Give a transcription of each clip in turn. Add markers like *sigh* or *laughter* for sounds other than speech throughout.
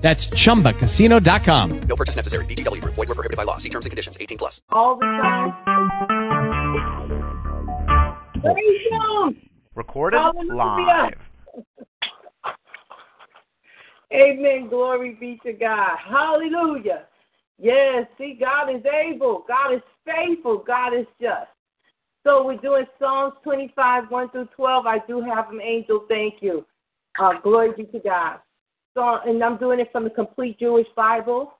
That's chumbacasino.com. No purchase necessary. VGW Group. Void were prohibited by law. See terms and conditions. 18 plus. all the time. Recorded Hallelujah. live. Amen. Glory be to God. Hallelujah. Yes, see, God is able. God is faithful. God is just. So we're doing Psalms 25, 1 through 12. I do have an angel. Thank you. Uh, glory be to God. And I'm doing it from the Complete Jewish Bible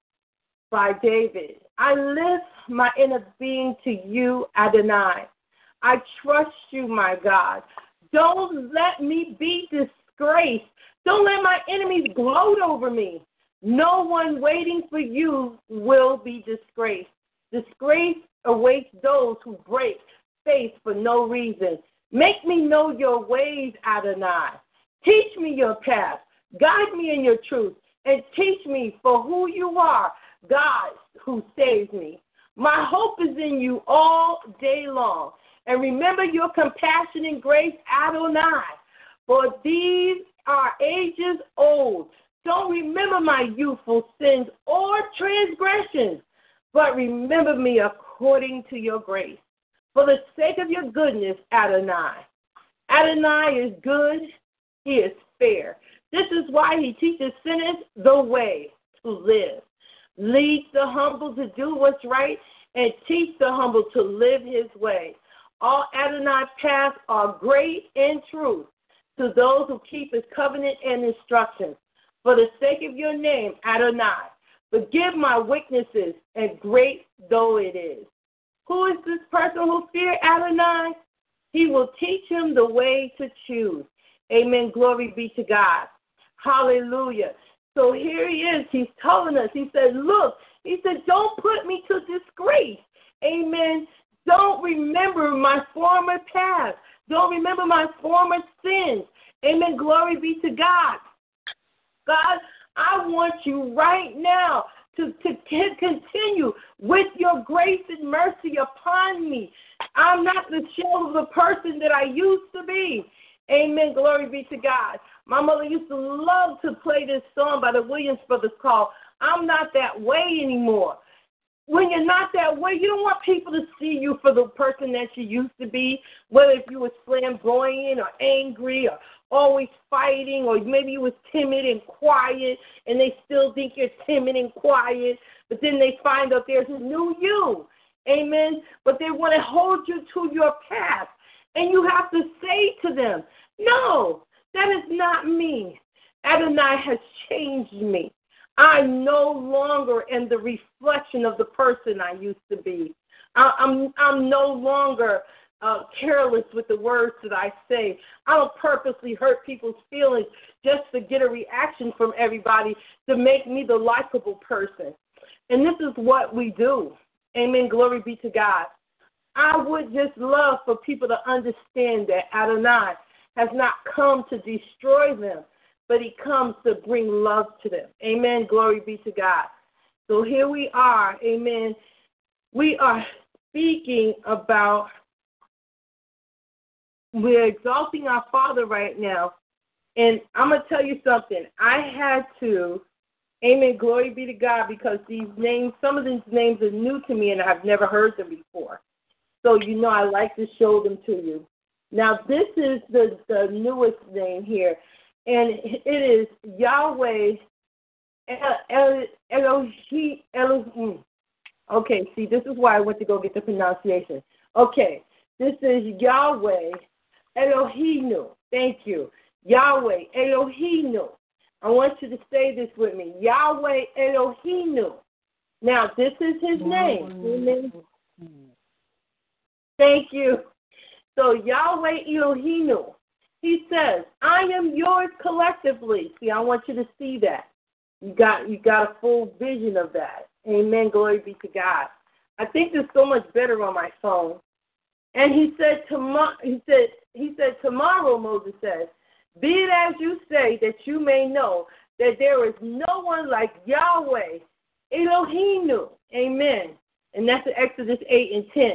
by David. I lift my inner being to you, Adonai. I trust you, my God. Don't let me be disgraced. Don't let my enemies gloat over me. No one waiting for you will be disgraced. Disgrace awaits those who break faith for no reason. Make me know your ways, Adonai. Teach me your path. Guide me in your truth and teach me for who you are, God who saves me. My hope is in you all day long. And remember your compassion and grace, Adonai. For these are ages old. Don't remember my youthful sins or transgressions, but remember me according to your grace. For the sake of your goodness, Adonai. Adonai is good, he is fair. This is why he teaches sinners the way to live, leads the humble to do what's right, and teach the humble to live his way. All Adonai's paths are great and true to those who keep his covenant and instructions. For the sake of your name, Adonai, forgive my weaknesses, and great though it is. Who is this person who fear Adonai? He will teach him the way to choose. Amen. Glory be to God. Hallelujah. So here he is. He's telling us. He said, Look, he said, Don't put me to disgrace. Amen. Don't remember my former past. Don't remember my former sins. Amen. Glory be to God. God, I want you right now to, to continue with your grace and mercy upon me. I'm not the shell of the person that I used to be. Amen. Glory be to God. My mother used to love to play this song by the Williams Brothers called I'm Not That Way Anymore. When you're not that way, you don't want people to see you for the person that you used to be, whether if you were flamboyant or angry or always fighting, or maybe you was timid and quiet and they still think you're timid and quiet, but then they find out there's a new you. Amen. But they want to hold you to your past. And you have to say to them, No, that is not me. Adonai has changed me. I'm no longer in the reflection of the person I used to be. I, I'm I'm no longer uh, careless with the words that I say. I don't purposely hurt people's feelings just to get a reaction from everybody to make me the likable person. And this is what we do. Amen. Glory be to God. I would just love for people to understand that Adonai has not come to destroy them, but he comes to bring love to them. Amen. Glory be to God. So here we are. Amen. We are speaking about, we're exalting our Father right now. And I'm going to tell you something. I had to, amen, glory be to God, because these names, some of these names are new to me and I've never heard them before. So, you know, I like to show them to you. Now, this is the, the newest name here, and it is Yahweh Elohim. Elohim. Okay, see, this is why I went to go get the pronunciation. Okay, this is Yahweh Elohim. Thank you. Yahweh Elohim. I want you to say this with me. Yahweh Elohim. Now, this is his name. Amen. Thank you. So Yahweh Elohim, he says, I am yours collectively. See, I want you to see that. You got you got a full vision of that. Amen. Glory be to God. I think it's so much better on my phone. And he said tomorrow he said he said tomorrow Moses says, Be it as you say that you may know that there is no one like Yahweh, Elohim. Amen. And that's in Exodus 8 and 10.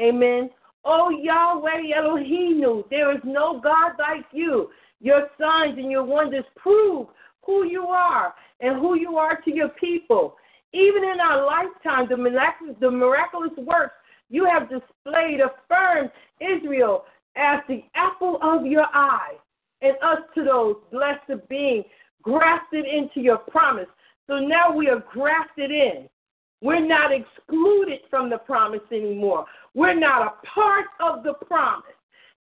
Amen. Oh Yahweh Elohim, there is no God like you. Your signs and your wonders prove who you are and who you are to your people. Even in our lifetime, the miraculous, the miraculous works you have displayed affirm Israel as the apple of your eye, and us to those blessed of being grafted into your promise. So now we are grafted in. We're not excluded from the promise anymore. We're not a part of the promise.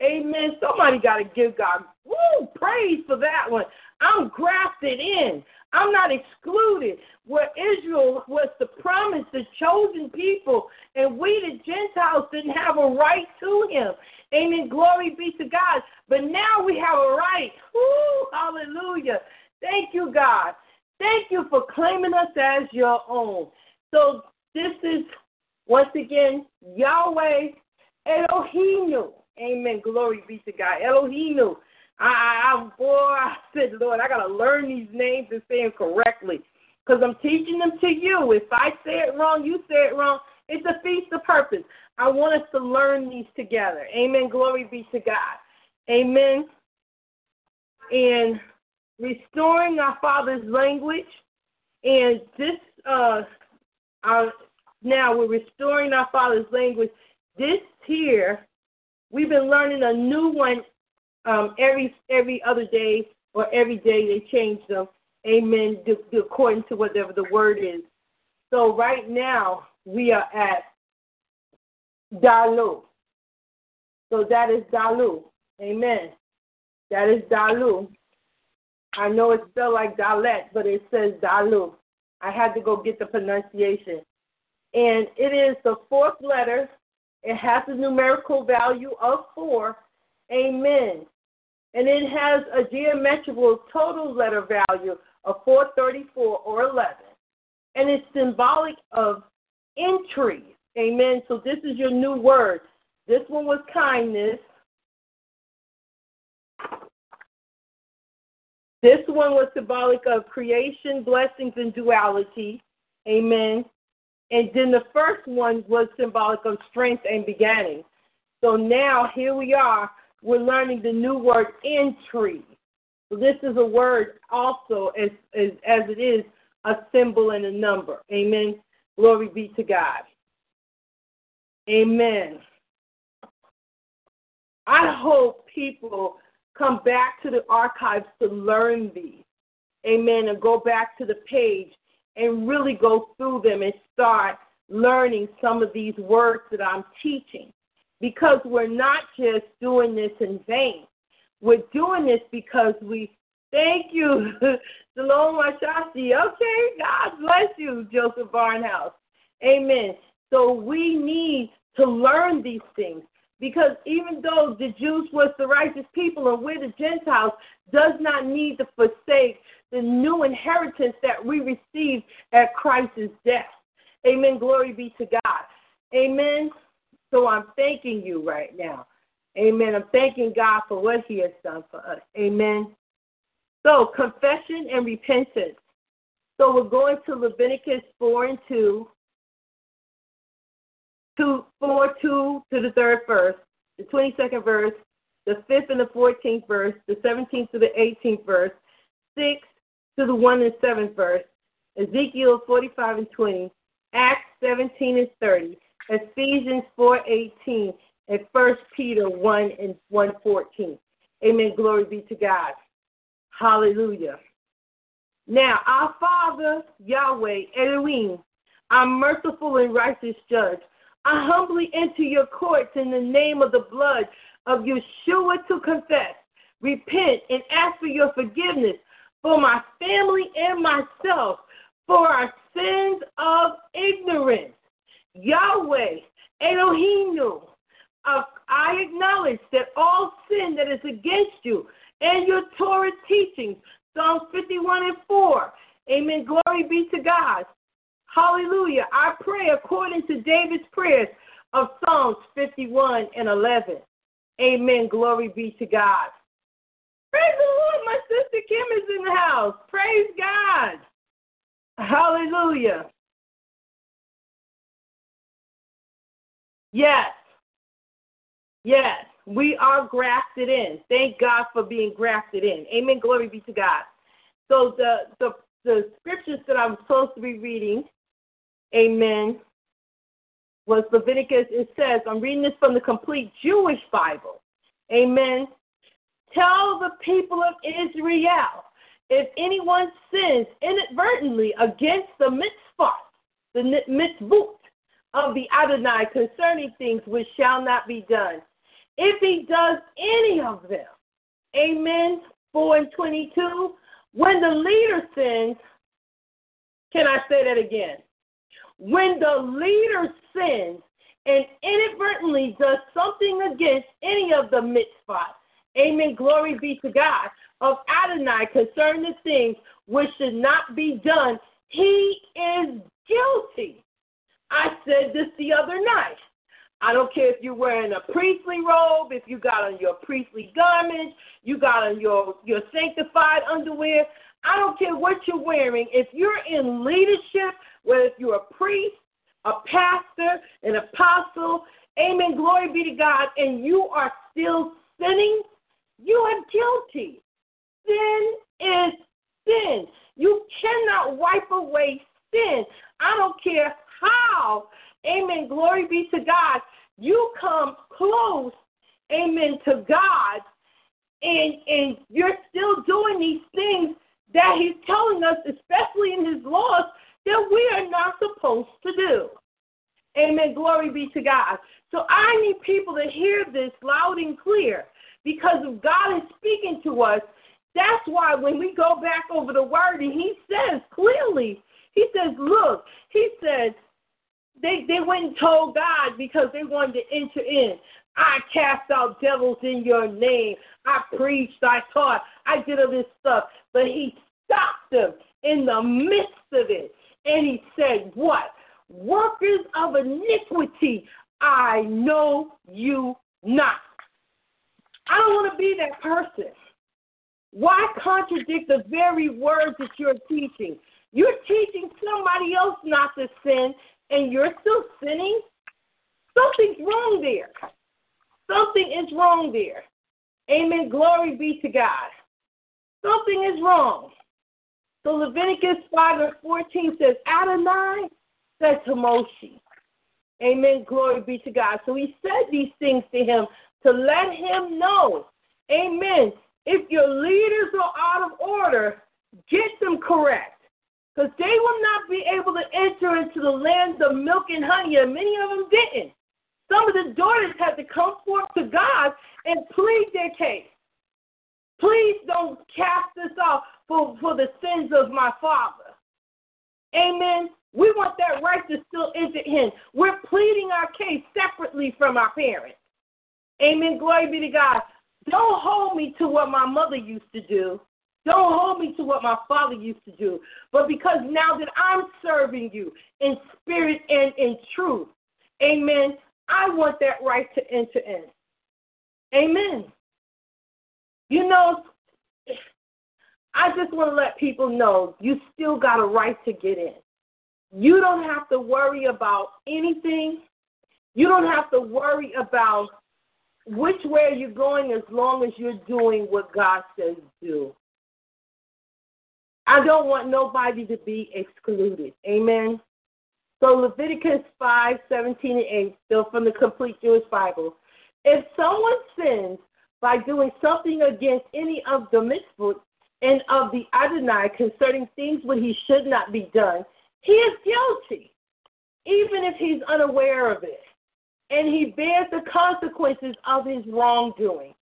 Amen. Somebody got to give God woo, praise for that one. I'm grafted in. I'm not excluded. Where Israel was the promise, the chosen people, and we, the Gentiles, didn't have a right to him. Amen. Glory be to God. But now we have a right. Woo, hallelujah. Thank you, God. Thank you for claiming us as your own. So this is, once again, Yahweh Elohim. Amen. Glory be to God. Elohim. I, I, boy, I said, Lord, I got to learn these names and say them correctly because I'm teaching them to you. If I say it wrong, you say it wrong. It defeats the purpose. I want us to learn these together. Amen. Glory be to God. Amen. And restoring our Father's language. And this, uh, our, now we're restoring our Father's language. This here, we've been learning a new one um, every every other day or every day they change them. Amen. According to whatever the word is. So right now we are at Dalu. So that is Dalu. Amen. That is Dalu. I know it's spelled like Dalet, but it says Dalu. I had to go get the pronunciation. And it is the fourth letter. It has a numerical value of four. Amen. And it has a geometrical total letter value of 434 or 11. And it's symbolic of entry. Amen. So this is your new word. This one was kindness. This one was symbolic of creation, blessings, and duality. Amen. And then the first one was symbolic of strength and beginning. So now here we are. We're learning the new word entry. So this is a word also as, as, as it is a symbol and a number. Amen. Glory be to God. Amen. I hope people come back to the archives to learn these. Amen. And go back to the page and really go through them and start learning some of these words that I'm teaching. Because we're not just doing this in vain. We're doing this because we thank you, *laughs* Shalom Washashi. Okay, God bless you, Joseph Barnhouse. Amen. So we need to learn these things because even though the Jews was the righteous people and we're the Gentiles, does not need to forsake the new inheritance that we received at Christ's death. Amen. Glory be to God. Amen. So I'm thanking you right now. Amen. I'm thanking God for what He has done for us. Amen. So confession and repentance. So we're going to Leviticus 4 and 2 two, 4, 2 to the third verse, the 22nd verse, the 5th and the 14th verse, the 17th to the 18th verse, 6 to the 1 and 7th verse, Ezekiel 45 and 20, Acts 17 and 30, Ephesians 4 18, and 1 Peter 1 and 114. Amen. Glory be to God. Hallelujah. Now, our Father, Yahweh, Elohim, our merciful and righteous judge, I humbly enter your courts in the name of the blood of Yeshua to confess, repent, and ask for your forgiveness for my family and myself, for our sins of ignorance. Yahweh, Elohim, I acknowledge that all sin that is against you and your Torah teachings, Psalms 51 and 4. Amen. Glory be to God. Hallelujah. I pray according to David's prayers of Psalms 51 and 11. Amen. Glory be to God. Praise the Lord. My sister Kim is in the house. Praise God. Hallelujah. Yes. Yes. We are grafted in. Thank God for being grafted in. Amen. Glory be to God. So the the the scriptures that I'm supposed to be reading, amen, was Leviticus. It says, I'm reading this from the complete Jewish Bible. Amen. Tell the people of Israel if anyone sins inadvertently against the mitzvah, the mitzvot of the Adonai concerning things which shall not be done, if he does any of them, amen, 4 and 22, when the leader sins, can I say that again? When the leader sins and inadvertently does something against any of the mitzvahs, amen, glory be to God, of Adonai concerning the things which should not be done, he is guilty. I said this the other night. I don't care if you're wearing a priestly robe, if you got on your priestly garments, you got on your, your sanctified underwear. I don't care what you're wearing. If you're in leadership, whether if you're a priest, a pastor, an apostle, amen, glory be to God, and you are still sinning, you are guilty. Sin is sin. You cannot wipe away sin. I don't care how, amen, glory be to God, you come close, amen, to God, and, and you're still doing these things that He's telling us, especially in His laws, that we are not supposed to do. Amen. Glory be to God. So I need people to hear this loud and clear because God is speaking to us, that's why when we go back over the word and he says clearly, he says, look, he says, they, they went and told God because they wanted to enter in. I cast out devils in your name. I preached, I taught, I did all this stuff. But he stopped them in the midst of it. And he said, What? Workers of iniquity, I know you not. I don't want to be that person. Why contradict the very words that you're teaching? You're teaching somebody else not to sin, and you're still sinning, something's wrong there. Something is wrong there. Amen. Glory be to God. Something is wrong. So Leviticus 5 and 14 says, Adonai said to Moshe, Amen. Glory be to God. So he said these things to him to let him know, Amen. If your leaders are out of order, get them correct because they will not be able to enter into the land of milk and honey, and many of them didn't. Some of the daughters had to come forth to God and plead their case. Please don't cast us off for, for the sins of my father. Amen. We want that right to still enter in. We're pleading our case separately from our parents. Amen. Glory be to God. Don't hold me to what my mother used to do. Don't hold me to what my father used to do. But because now that I'm serving you in spirit and in truth, amen, I want that right to enter in. Amen. You know, I just want to let people know you still got a right to get in. You don't have to worry about anything. You don't have to worry about which way are you're going as long as you're doing what God says do. I don't want nobody to be excluded. Amen. So Leviticus 5, 17 and 8, still from the complete Jewish Bible. If someone sins by doing something against any of the mitzvot and of the Adonai concerning things when he should not be done, he is guilty, even if he's unaware of it. And he bears the consequences of his wrongdoing.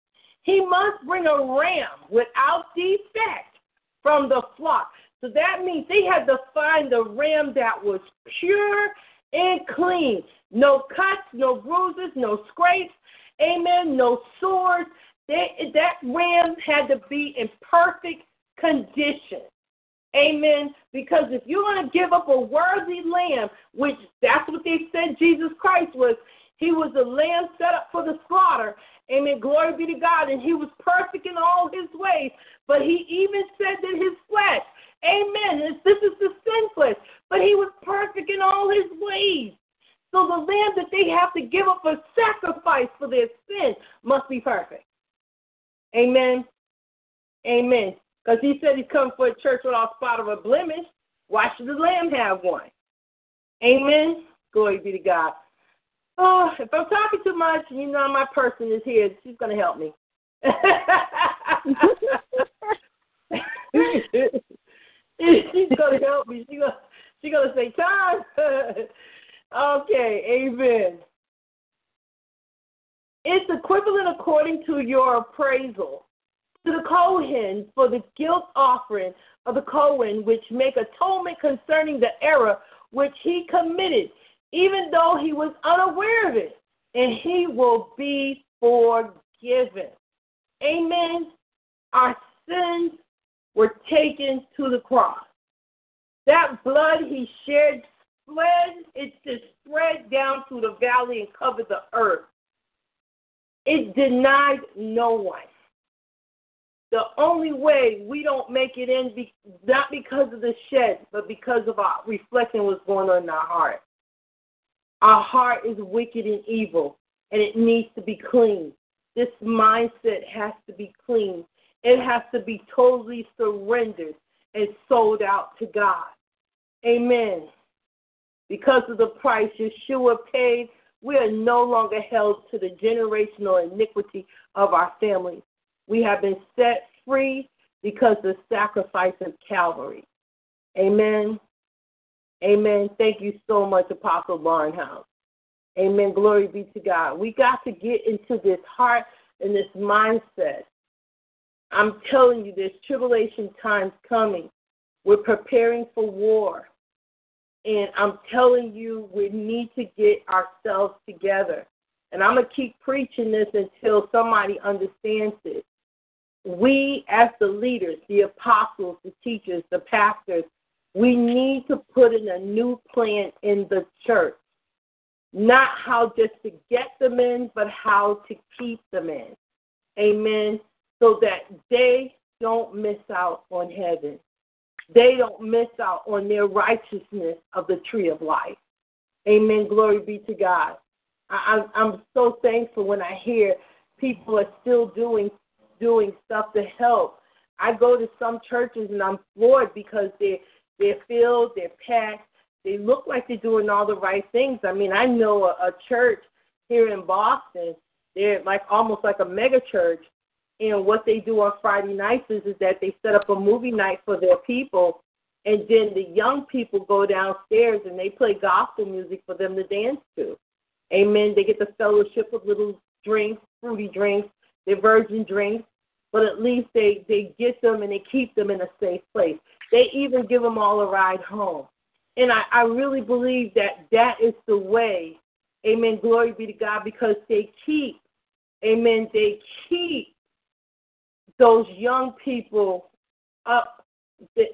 He must bring a ram without defect from the flock. So that means they had to find a ram that was pure and clean. No cuts, no bruises, no scrapes. Amen. No swords. They, that ram had to be in perfect condition. Amen. Because if you're going to give up a worthy lamb, which that's what they said Jesus Christ was, he was the lamb set up for the slaughter. Amen. Glory be to God. And he was perfect in all his ways. But he even said that his flesh, amen, this is the sinless, but he was perfect in all his ways. So the lamb that they have to give up a sacrifice for their sin must be perfect. Amen. Amen. Because he said he's come for a church without spot or blemish. Why should the lamb have one? Amen. Glory be to God. Oh, if I'm talking too much, you know my person is here. She's to help me. *laughs* She's to help me. She's gonna she gonna say, time. *laughs* okay, amen. It's equivalent according to your appraisal to the Kohen for the guilt offering of the Kohen, which make atonement concerning the error which he committed, even though he was unaware of it, and he will be forgiven. Amen. Our sins were taken to the cross. That blood he shed fled, it just spread down through the valley and covered the earth. It denied no one. The only way we don't make it in, not because of the shed, but because of our reflecting what's going on in our heart. Our heart is wicked and evil, and it needs to be clean. This mindset has to be clean. It has to be totally surrendered and sold out to God. Amen. Because of the price Yeshua paid, we are no longer held to the generational iniquity of our families. We have been set free because of the sacrifice of Calvary. Amen. Amen. Thank you so much, Apostle Barnhouse. Amen. Glory be to God. We got to get into this heart and this mindset. I'm telling you, there's tribulation times coming. We're preparing for war. And I'm telling you, we need to get ourselves together. And I'm going to keep preaching this until somebody understands it. We, as the leaders, the apostles, the teachers, the pastors, we need to put in a new plan in the church. Not how just to get them in, but how to keep them in. Amen. So that they don't miss out on heaven they don't miss out on their righteousness of the tree of life. Amen. Glory be to God. I, I'm so thankful when I hear people are still doing doing stuff to help. I go to some churches and I'm floored because they're they're filled, they're packed, they look like they're doing all the right things. I mean, I know a, a church here in Boston. They're like almost like a mega church, and what they do on Friday nights is, is that they set up a movie night for their people, and then the young people go downstairs and they play gospel music for them to dance to. Amen. They get the fellowship of little drinks, fruity drinks, their virgin drinks, but at least they they get them and they keep them in a safe place. They even give them all a ride home. And I, I really believe that that is the way. Amen. Glory be to God because they keep, amen, they keep those young people up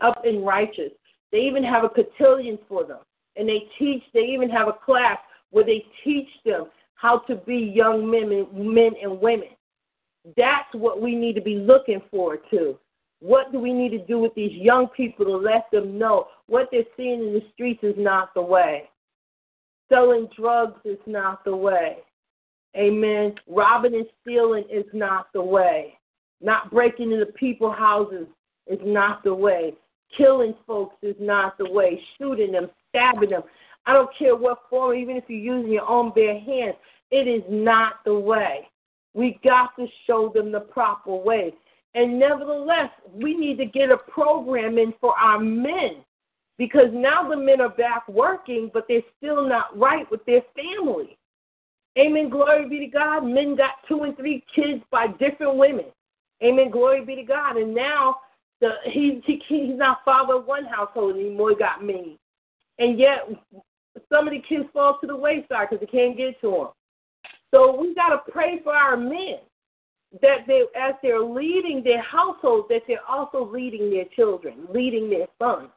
up in righteous. They even have a cotillion for them, and they teach. They even have a class where they teach them how to be young men, men and women. That's what we need to be looking forward to. What do we need to do with these young people to let them know what they're seeing in the streets is not the way? Selling drugs is not the way. Amen. Robbing and stealing is not the way. Not breaking into people's houses is not the way. Killing folks is not the way. Shooting them, stabbing them. I don't care what form, even if you're using your own bare hands, it is not the way. We got to show them the proper way. And nevertheless, we need to get a program in for our men because now the men are back working, but they're still not right with their family. Amen. Glory be to God. Men got two and three kids by different women. Amen. Glory be to God. And now the he, he he's not father of one household anymore. He got many, and yet some of the kids fall to the wayside because they can't get to him. So we got to pray for our men. That they, as they're leading their households, that they're also leading their children, leading their sons.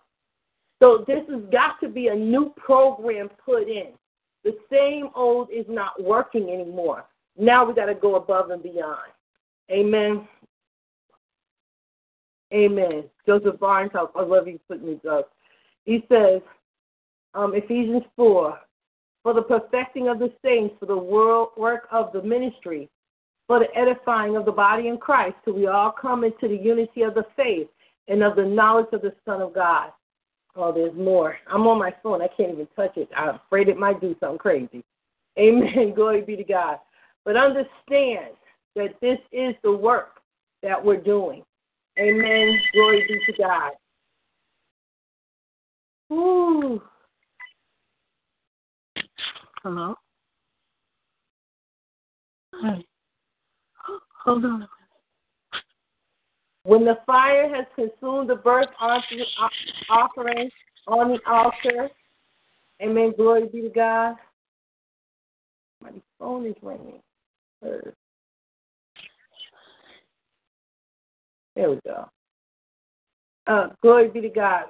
So this has got to be a new program put in. The same old is not working anymore. Now we got to go above and beyond. Amen. Amen. Joseph Barnes, I love you putting these up. He says, um, Ephesians 4, for the perfecting of the saints, for the world work of the ministry, for the edifying of the body in Christ, till we all come into the unity of the faith and of the knowledge of the Son of God. Oh, there's more. I'm on my phone. I can't even touch it. I'm afraid it might do something crazy. Amen. *laughs* Glory be to God. But understand that this is the work that we're doing. Amen. Glory be to God. Ooh. Hello? Hi. Hold on. When the fire has consumed the burnt offering on the altar, amen, glory be to God. My phone is ringing. There we go. Uh, glory be to God.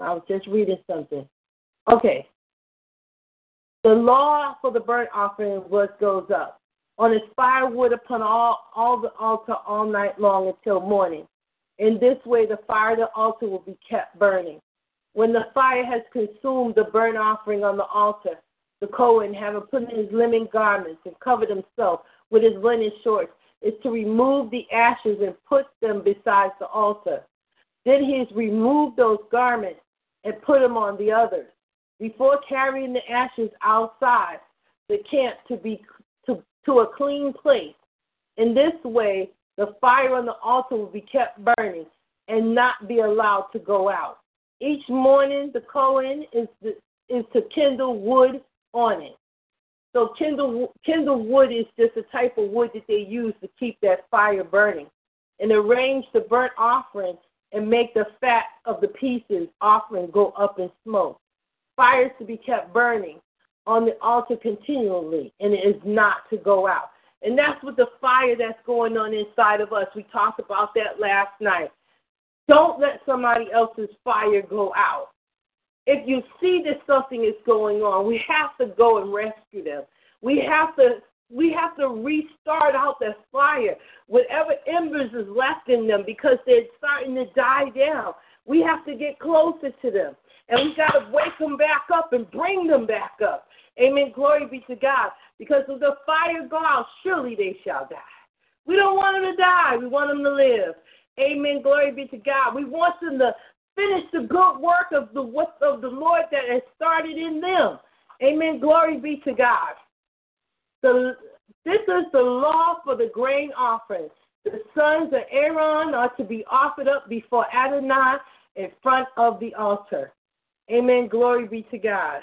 I was just reading something. Okay. The law for the burnt offering was goes up. On its firewood upon all, all the altar all night long until morning. In this way the fire of the altar will be kept burning. When the fire has consumed the burnt offering on the altar, the Cohen, having put in his linen garments and covered himself with his linen shorts, is to remove the ashes and put them beside the altar. Then he is remove those garments and put them on the others. Before carrying the ashes outside the camp to be to, to a clean place. In this way, the fire on the altar will be kept burning and not be allowed to go out. Each morning, the Cohen is the, is to kindle wood on it. So kindle kindle wood is just a type of wood that they use to keep that fire burning, and arrange the burnt offering and make the fat of the pieces offering go up in smoke. Fires to be kept burning on the altar continually, and it is not to go out. And that's what the fire that's going on inside of us. We talked about that last night. Don't let somebody else's fire go out. If you see that something is going on, we have to go and rescue them. We have to we have to restart out that fire, whatever embers is left in them, because they're starting to die down. We have to get closer to them, and we got to wake them back up and bring them back up. Amen. Glory be to God. Because if the fire go out, surely they shall die. We don't want them to die. We want them to live. Amen. Glory be to God. We want them to finish the good work of the of the Lord that has started in them. Amen. Glory be to God. The, this is the law for the grain offering. The sons of Aaron are to be offered up before Adonai in front of the altar. Amen. Glory be to God.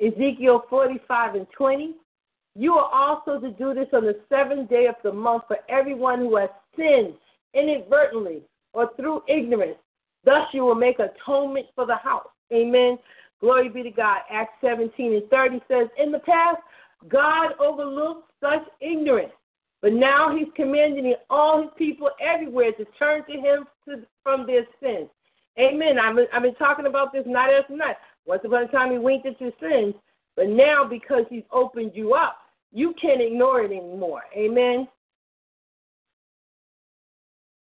Ezekiel 45 and 20. You are also to do this on the seventh day of the month for everyone who has sinned inadvertently or through ignorance. Thus you will make atonement for the house. Amen. Glory be to God. Acts 17 and 30 says, In the past, God overlooked such ignorance, but now he's commanding all his people everywhere to turn to him to, from their sins. Amen. I've been, I've been talking about this night after night. Once upon a time, he winked at your sins, but now because he's opened you up, you can't ignore it anymore. Amen.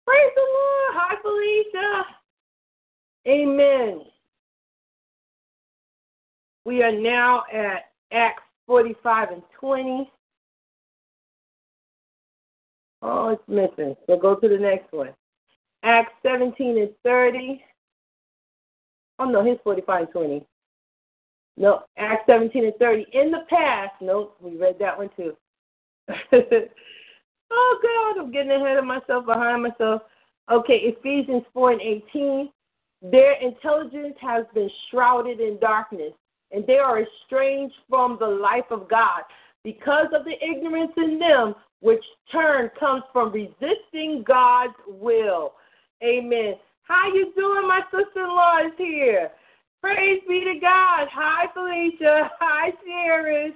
Praise the Lord. Hi, Felicia. Amen. We are now at Acts 45 and 20. Oh, it's missing. So go to the next one. Acts 17 and 30. Oh, no, here's 45 and 20. No, Acts 17 and 30. In the past, no, we read that one too. *laughs* Oh, God, I'm getting ahead of myself, behind myself. Okay, Ephesians 4 and 18. Their intelligence has been shrouded in darkness, and they are estranged from the life of God because of the ignorance in them, which turn comes from resisting God's will. Amen. How you doing? My sister-in-law is here. Praise be to God. Hi, Felicia. *laughs* Hi, Sharon.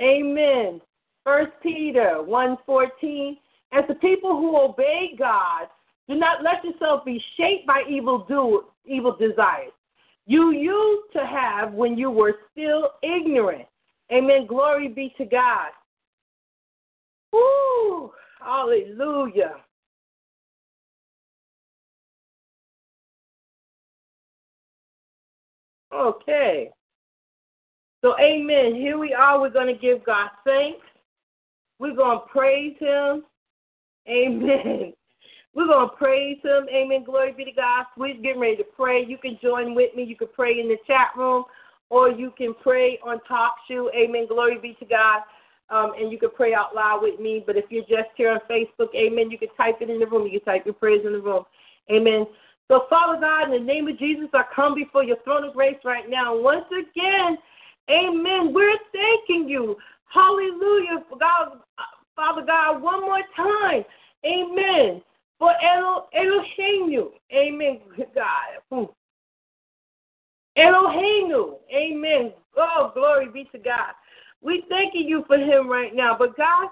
Amen. First Peter 1.14, As the people who obey God, do not let yourself be shaped by evil do evil desires. You used to have when you were still ignorant. Amen. Glory be to God. Woo! Hallelujah. Okay. So, amen. Here we are. We're going to give God thanks. We're going to praise Him. Amen. *laughs* We're going to praise Him. Amen. Glory be to God. We're getting ready to pray. You can join with me. You can pray in the chat room or you can pray on TalkShoe. Amen. Glory be to God. Um, and you can pray out loud with me. But if you're just here on Facebook, amen, you can type it in the room. You can type your prayers in the room. Amen. So, Father God, in the name of Jesus, I come before your throne of grace right now. Once again, amen, we're thanking you. Hallelujah. God, Father God, one more time. Amen. For Elohim, amen, God. Elohim, amen. Oh, glory be to God. We thanking you for him right now. But God,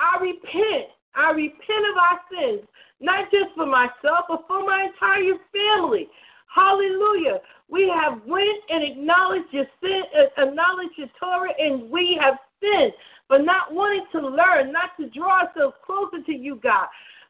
I repent. I repent of our sins, not just for myself, but for my entire family. Hallelujah. We have went and acknowledged your sin, uh, acknowledged your Torah, and we have sinned for not wanting to learn, not to draw ourselves closer to you, God.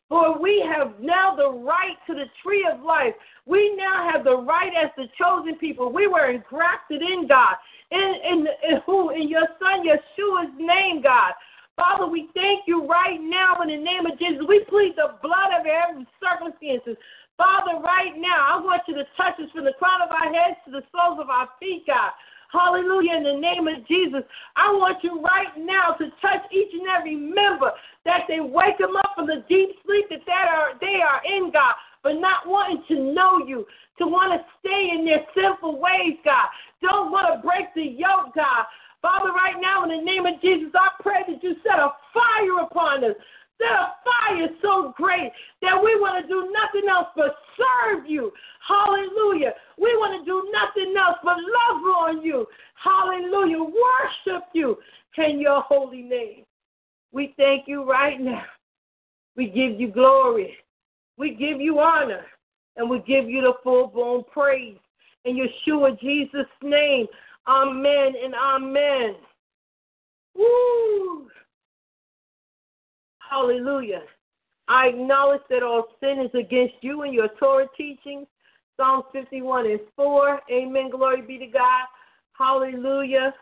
For we have now the right to the tree of life. We now have the right as the chosen people. We were engrafted in God in, in, in who? In your son Yeshua's name, God. Father, we thank you right now in the name of Jesus. We plead the blood of every circumstances. Father, right now, I want you to touch us from the crown of our heads to the soles of our feet, God. Hallelujah, in the name of Jesus. I want you right now to touch each and every member that they wake them up from the deep sleep that they are, they are in, God, but not wanting to know you, to want to stay in their sinful ways, God don't want to break the yoke, God. Father, right now, in the name of Jesus, I pray that you set a fire upon us. Set a fire so great that we want to do nothing else but serve you. Hallelujah. We want to do nothing else but love on you. Hallelujah. Worship you in your holy name. We thank you right now. We give you glory. We give you honor. And we give you the full blown praise in Yeshua Jesus' name. Amen and amen. Woo! Hallelujah. I acknowledge that all sin is against you and your Torah teachings. Psalm 51 and 4. Amen. Glory be to God. Hallelujah.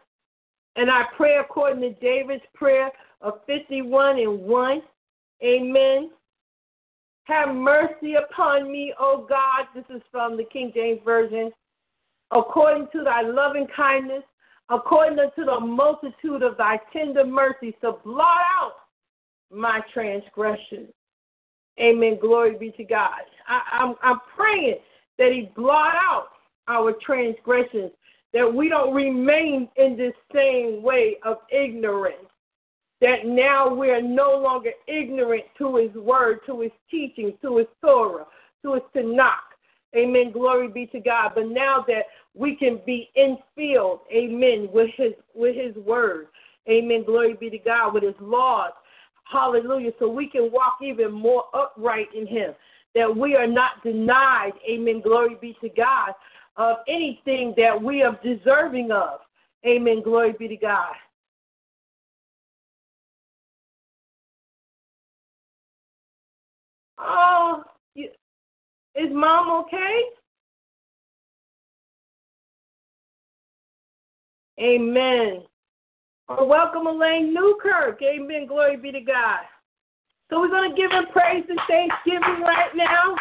And I pray according to David's prayer of 51 and 1. Amen. Have mercy upon me, O God. This is from the King James Version according to thy loving kindness, according to the multitude of thy tender mercies, to blot out my transgressions. Amen. Glory be to God. I, am I'm, I'm praying that He blot out our transgressions, that we don't remain in this same way of ignorance, that now we're no longer ignorant to His word, to His teaching, to His Torah, to His Tanakh. Amen. Glory be to God. But now that we can be infield, amen, with his with his word. Amen. Glory be to God with his laws. Hallelujah. So we can walk even more upright in him. That we are not denied, amen. Glory be to God, of anything that we are deserving of. Amen. Glory be to God. Oh, is mom okay? Amen. Well, welcome Elaine Newkirk. Amen. Glory be to God. So we're going to give him praise and thanksgiving right now.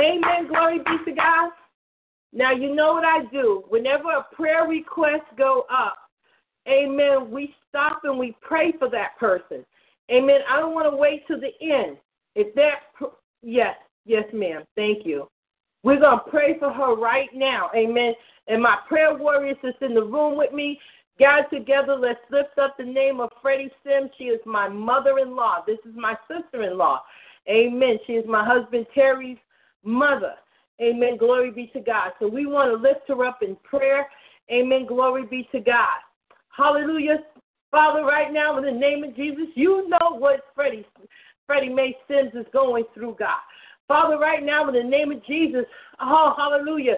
Amen. Glory be to God. Now you know what I do. Whenever a prayer request go up, amen, we stop and we pray for that person. Amen. I don't want to wait till the end. If that, yes, yes, ma'am. Thank you. We're going to pray for her right now. Amen. And my prayer warriors that's in the room with me, God, together, let's lift up the name of Freddie Sims. She is my mother in law. This is my sister in law. Amen. She is my husband Terry's mother. Amen. Glory be to God. So we want to lift her up in prayer. Amen. Glory be to God. Hallelujah. Father, right now, in the name of Jesus, you know what Freddie, Freddie Mae Sims is going through, God. Father, right now, in the name of Jesus, oh, hallelujah,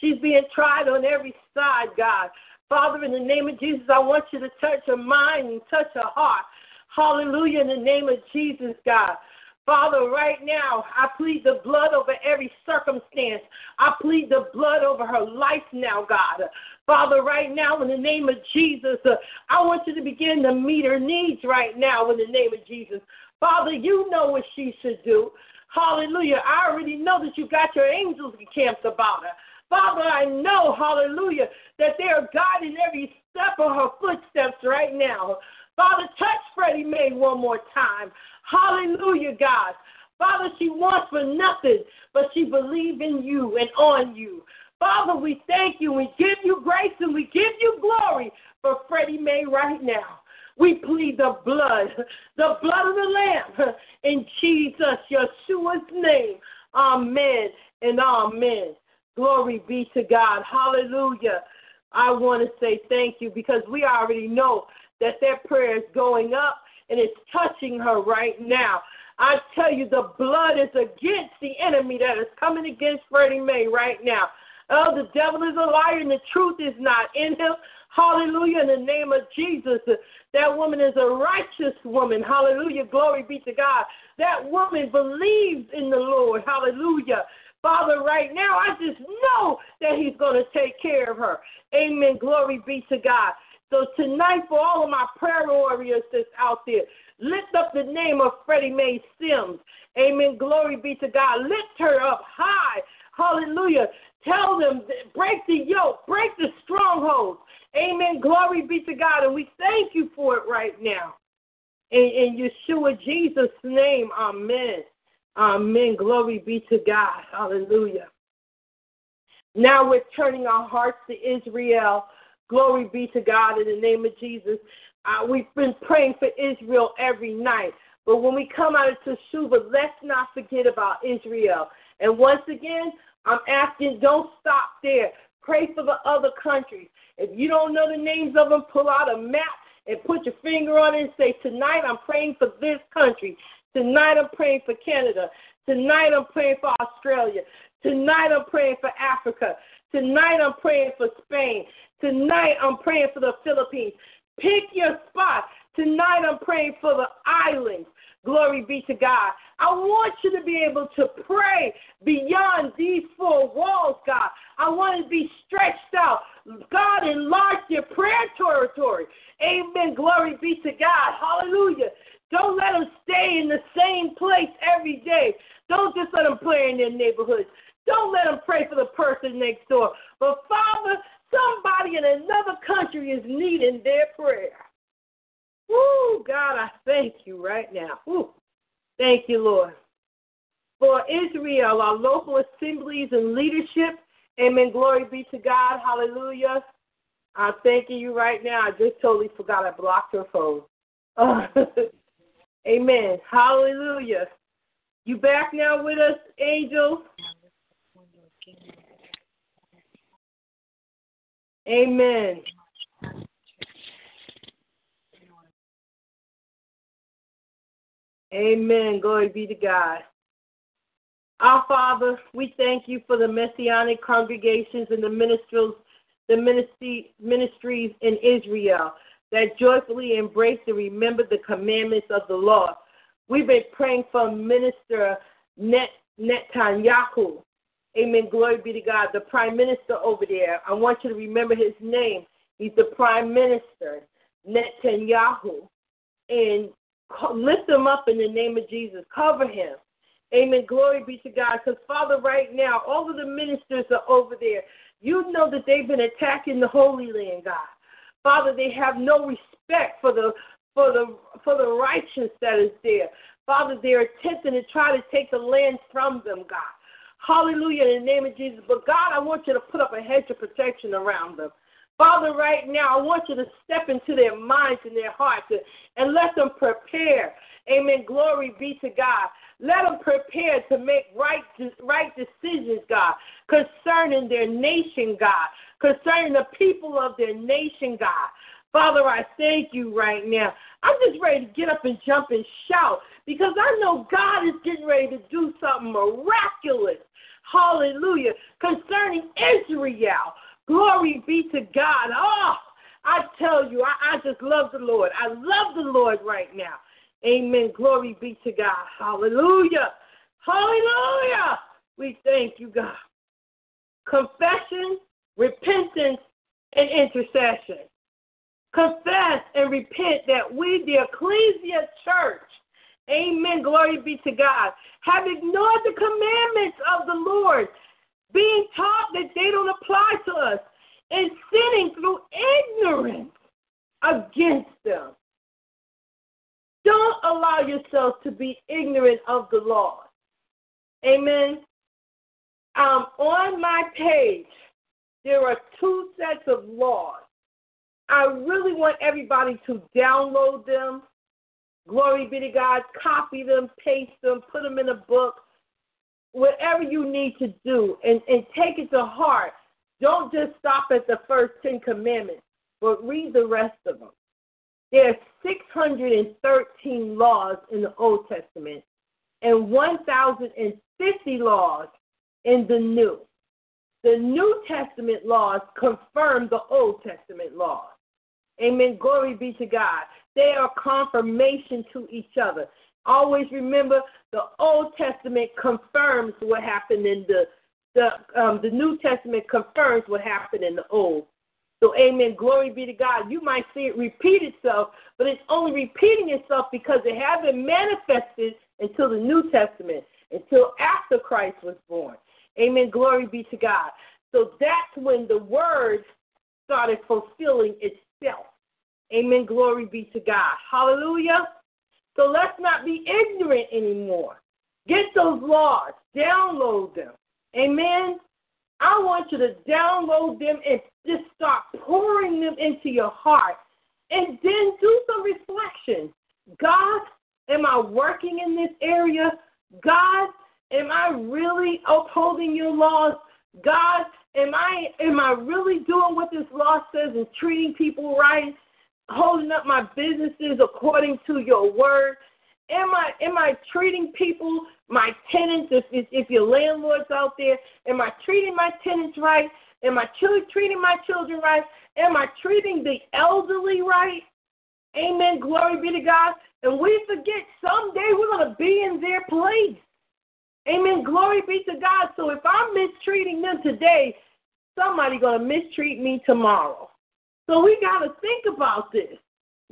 she's being tried on every side, God. Father, in the name of Jesus, I want you to touch her mind and touch her heart. Hallelujah, in the name of Jesus, God. Father, right now, I plead the blood over every circumstance. I plead the blood over her life now, God. Father, right now, in the name of Jesus, I want you to begin to meet her needs right now in the name of Jesus. Father, you know what she should do. Hallelujah. I already know that you got your angels encamped about her. Father, I know, hallelujah, that they are guiding every step of her footsteps right now. Father, touch Freddie Mae one more time. Hallelujah, God. Father, she wants for nothing, but she believes in you and on you. Father, we thank you. We give you grace and we give you glory for Freddie Mae right now. We plead the blood, the blood of the Lamb in Jesus, Yeshua's name. Amen and amen. Glory be to God. Hallelujah. I want to say thank you because we already know that that prayer is going up and it's touching her right now. I tell you, the blood is against the enemy that is coming against Freddie Mae right now. Oh, the devil is a liar and the truth is not in him. Hallelujah. In the name of Jesus. That woman is a righteous woman. Hallelujah. Glory be to God. That woman believes in the Lord. Hallelujah. Father, right now, I just know that He's going to take care of her. Amen. Glory be to God. So tonight, for all of my prayer warriors that's out there, lift up the name of Freddie Mae Sims. Amen. Glory be to God. Lift her up high. Hallelujah. Tell them, break the yoke, break the strongholds. Amen. Glory be to God. And we thank you for it right now. In, in Yeshua Jesus' name, amen. Amen. Glory be to God. Hallelujah. Now we're turning our hearts to Israel. Glory be to God in the name of Jesus. Uh, we've been praying for Israel every night. But when we come out of Teshuvah, let's not forget about Israel. And once again, I'm asking, don't stop there. Pray for the other countries. If you don't know the names of them, pull out a map and put your finger on it and say, Tonight I'm praying for this country. Tonight I'm praying for Canada. Tonight I'm praying for Australia. Tonight I'm praying for Africa. Tonight I'm praying for Spain. Tonight I'm praying for the Philippines. Pick your spot. Tonight I'm praying for the islands. Glory be to God. I want you to be able to pray beyond these four walls, God. I want to be stretched out. God, enlarge your prayer territory. Amen. Glory be to God. Hallelujah. Don't let them stay in the same place every day. Don't just let them pray in their neighborhoods. Don't let them pray for the person next door. But Father, somebody in another country is needing their prayer. Woo, God, I thank you right now. Woo. Thank you, Lord. For Israel, our local assemblies and leadership, amen. Glory be to God. Hallelujah. I'm thanking you right now. I just totally forgot I blocked her phone. *laughs* amen. Hallelujah. You back now with us, Angel? Amen. Amen. Glory be to God. Our Father, we thank you for the messianic congregations and the ministers, the ministry, ministries in Israel that joyfully embrace and remember the commandments of the Lord. We've been praying for Minister Net, Netanyahu. Amen. Glory be to God. The prime minister over there. I want you to remember his name. He's the prime minister, Netanyahu. And lift him up in the name of Jesus. Cover him. Amen. Glory be to God. Because, Father, right now, all of the ministers are over there. You know that they've been attacking the Holy Land, God. Father, they have no respect for the for the for the righteous that is there. Father, they're attempting to try to take the land from them, God. Hallelujah in the name of Jesus. But God, I want you to put up a hedge of protection around them. Father, right now, I want you to step into their minds and their hearts and, let them prepare. Amen. Glory be to God. Let them prepare to make right, right decisions, God, concerning their nation, God, concerning the people of their nation, God. Father, I thank you right now. I'm just ready to get up and jump and shout because I know God is getting ready to do something miraculous. Hallelujah. Concerning Israel. Glory be to God. Oh, I tell you, I, I just love the Lord. I love the Lord right now. Amen. Glory be to God. Hallelujah. Hallelujah. We thank you, God. Confession, repentance, and intercession. Confess and repent that we, the Ecclesia Church, amen, glory be to God, have ignored the commandments of the Lord, being taught that they don't apply to us, and sinning through ignorance against them. Don't allow yourself to be ignorant of the law. Amen. Um, on my page, there are two sets of laws. I really want everybody to download them. Glory be to God. Copy them, paste them, put them in a book, whatever you need to do, and, and take it to heart. Don't just stop at the first 10 commandments, but read the rest of them. There are 613 laws in the Old Testament and 1,050 laws in the New. The New Testament laws confirm the Old Testament laws. Amen. Glory be to God. They are confirmation to each other. Always remember the Old Testament confirms what happened in the the um, the New Testament confirms what happened in the Old. So, amen. Glory be to God. You might see it repeat itself, but it's only repeating itself because it hasn't manifested until the New Testament, until after Christ was born. Amen. Glory be to God. So that's when the word started fulfilling itself. Amen. Glory be to God. Hallelujah. So let's not be ignorant anymore. Get those laws, download them. Amen. I want you to download them and just start pouring them into your heart. And then do some reflection. God, am I working in this area? God, am I really upholding your laws? God, am I am I really doing what this law says and treating people right? Holding up my businesses according to your word? Am I am I treating people, my tenants, if if, if your landlords out there, am I treating my tenants right? Am I treating my children right? Am I treating the elderly right? Amen. Glory be to God. And we forget someday we're going to be in their place. Amen. Glory be to God. So if I'm mistreating them today, somebody going to mistreat me tomorrow. So we got to think about this.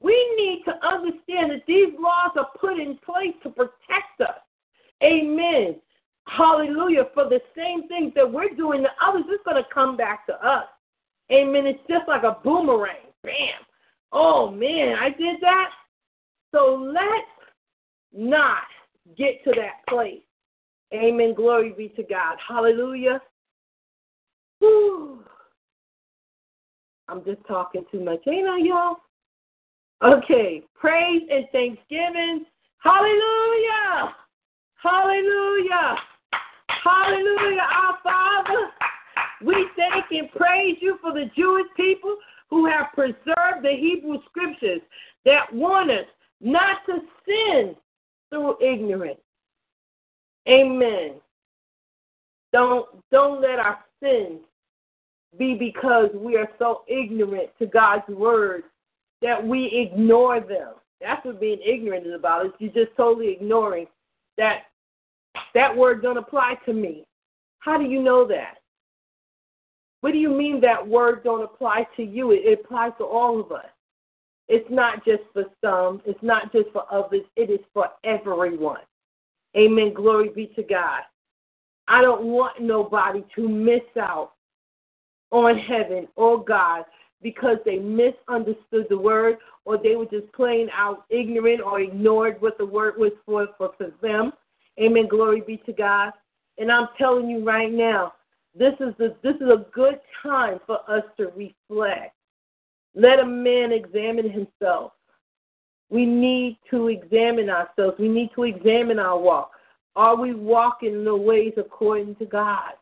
We need to understand that these laws are put in place to protect us. Amen. Hallelujah. For the same things that we're doing to others, it's going to come back to us. Amen. It's just like a boomerang. Bam. Oh, man, I did that. So let's not get to that place. Amen. Glory be to God. Hallelujah. Whew. I'm just talking too much. Ain't I, y'all? Okay. Praise and thanksgiving. Hallelujah. Hallelujah. Hallelujah, our Father. We thank and praise you for the Jewish people who have preserved the Hebrew scriptures that warn us not to sin through ignorance. Amen. Don't don't let our sins be because we are so ignorant to God's word that we ignore them. That's what being ignorant is about. Is you're just totally ignoring that that word don't apply to me. How do you know that? What do you mean that word don't apply to you? It, it applies to all of us. It's not just for some, it's not just for others, it is for everyone. Amen. Glory be to God. I don't want nobody to miss out on heaven or God because they misunderstood the word or they were just plain out ignorant or ignored what the word was for, for, for them. Amen. Glory be to God. And I'm telling you right now, this is the this is a good time for us to reflect. Let a man examine himself. We need to examine ourselves. We need to examine our walk. Are we walking in the ways according to God?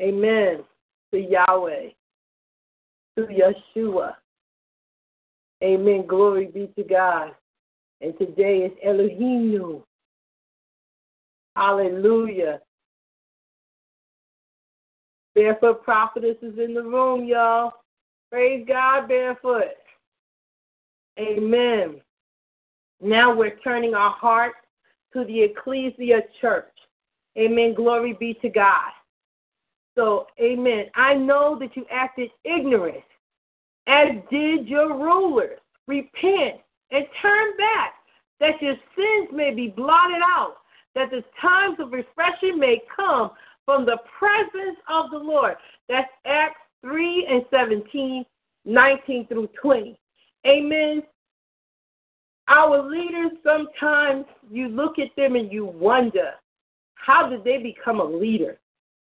Amen. To Yahweh. To Yeshua. Amen. Glory be to God. And today is Elohim. Hallelujah. Barefoot Prophetess is in the room, y'all. Praise God, Barefoot. Amen. Now we're turning our hearts to the Ecclesia Church. Amen. Glory be to God. So, amen. I know that you acted ignorant, as did your rulers. Repent and turn back, that your sins may be blotted out, that the times of refreshing may come from the presence of the Lord. That's Acts 3 and 17, 19 through 20. Amen. Our leaders, sometimes you look at them and you wonder, how did they become a leader?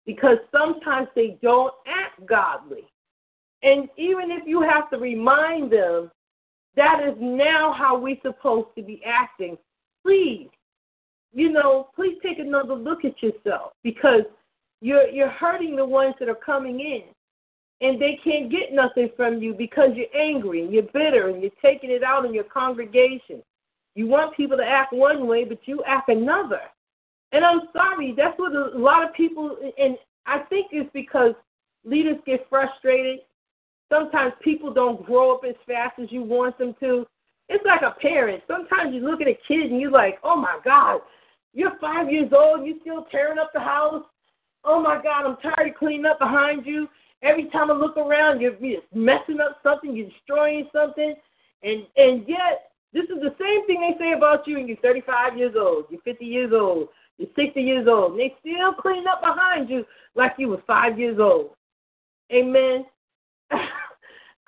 Because sometimes they don't act godly. And even if you have to remind them, that is now how we're supposed to be acting. Please, you know, please take another look at yourself because you're you're hurting the ones that are coming in and they can't get nothing from you because you're angry and you're bitter and you're taking it out on your congregation. You want people to act one way, but you act another. And I'm sorry, that's what a lot of people, and I think it's because leaders get frustrated. Sometimes people don't grow up as fast as you want them to. It's like a parent. Sometimes you look at a kid and you're like, oh my God, you're five years old, you're still tearing up the house. Oh my God, I'm tired of cleaning up behind you. Every time I look around, you're, you're messing up something, you're destroying something, and and yet this is the same thing they say about you, and you're 35 years old, you're 50 years old, you're 60 years old, and they still clean up behind you like you were five years old. Amen. *laughs*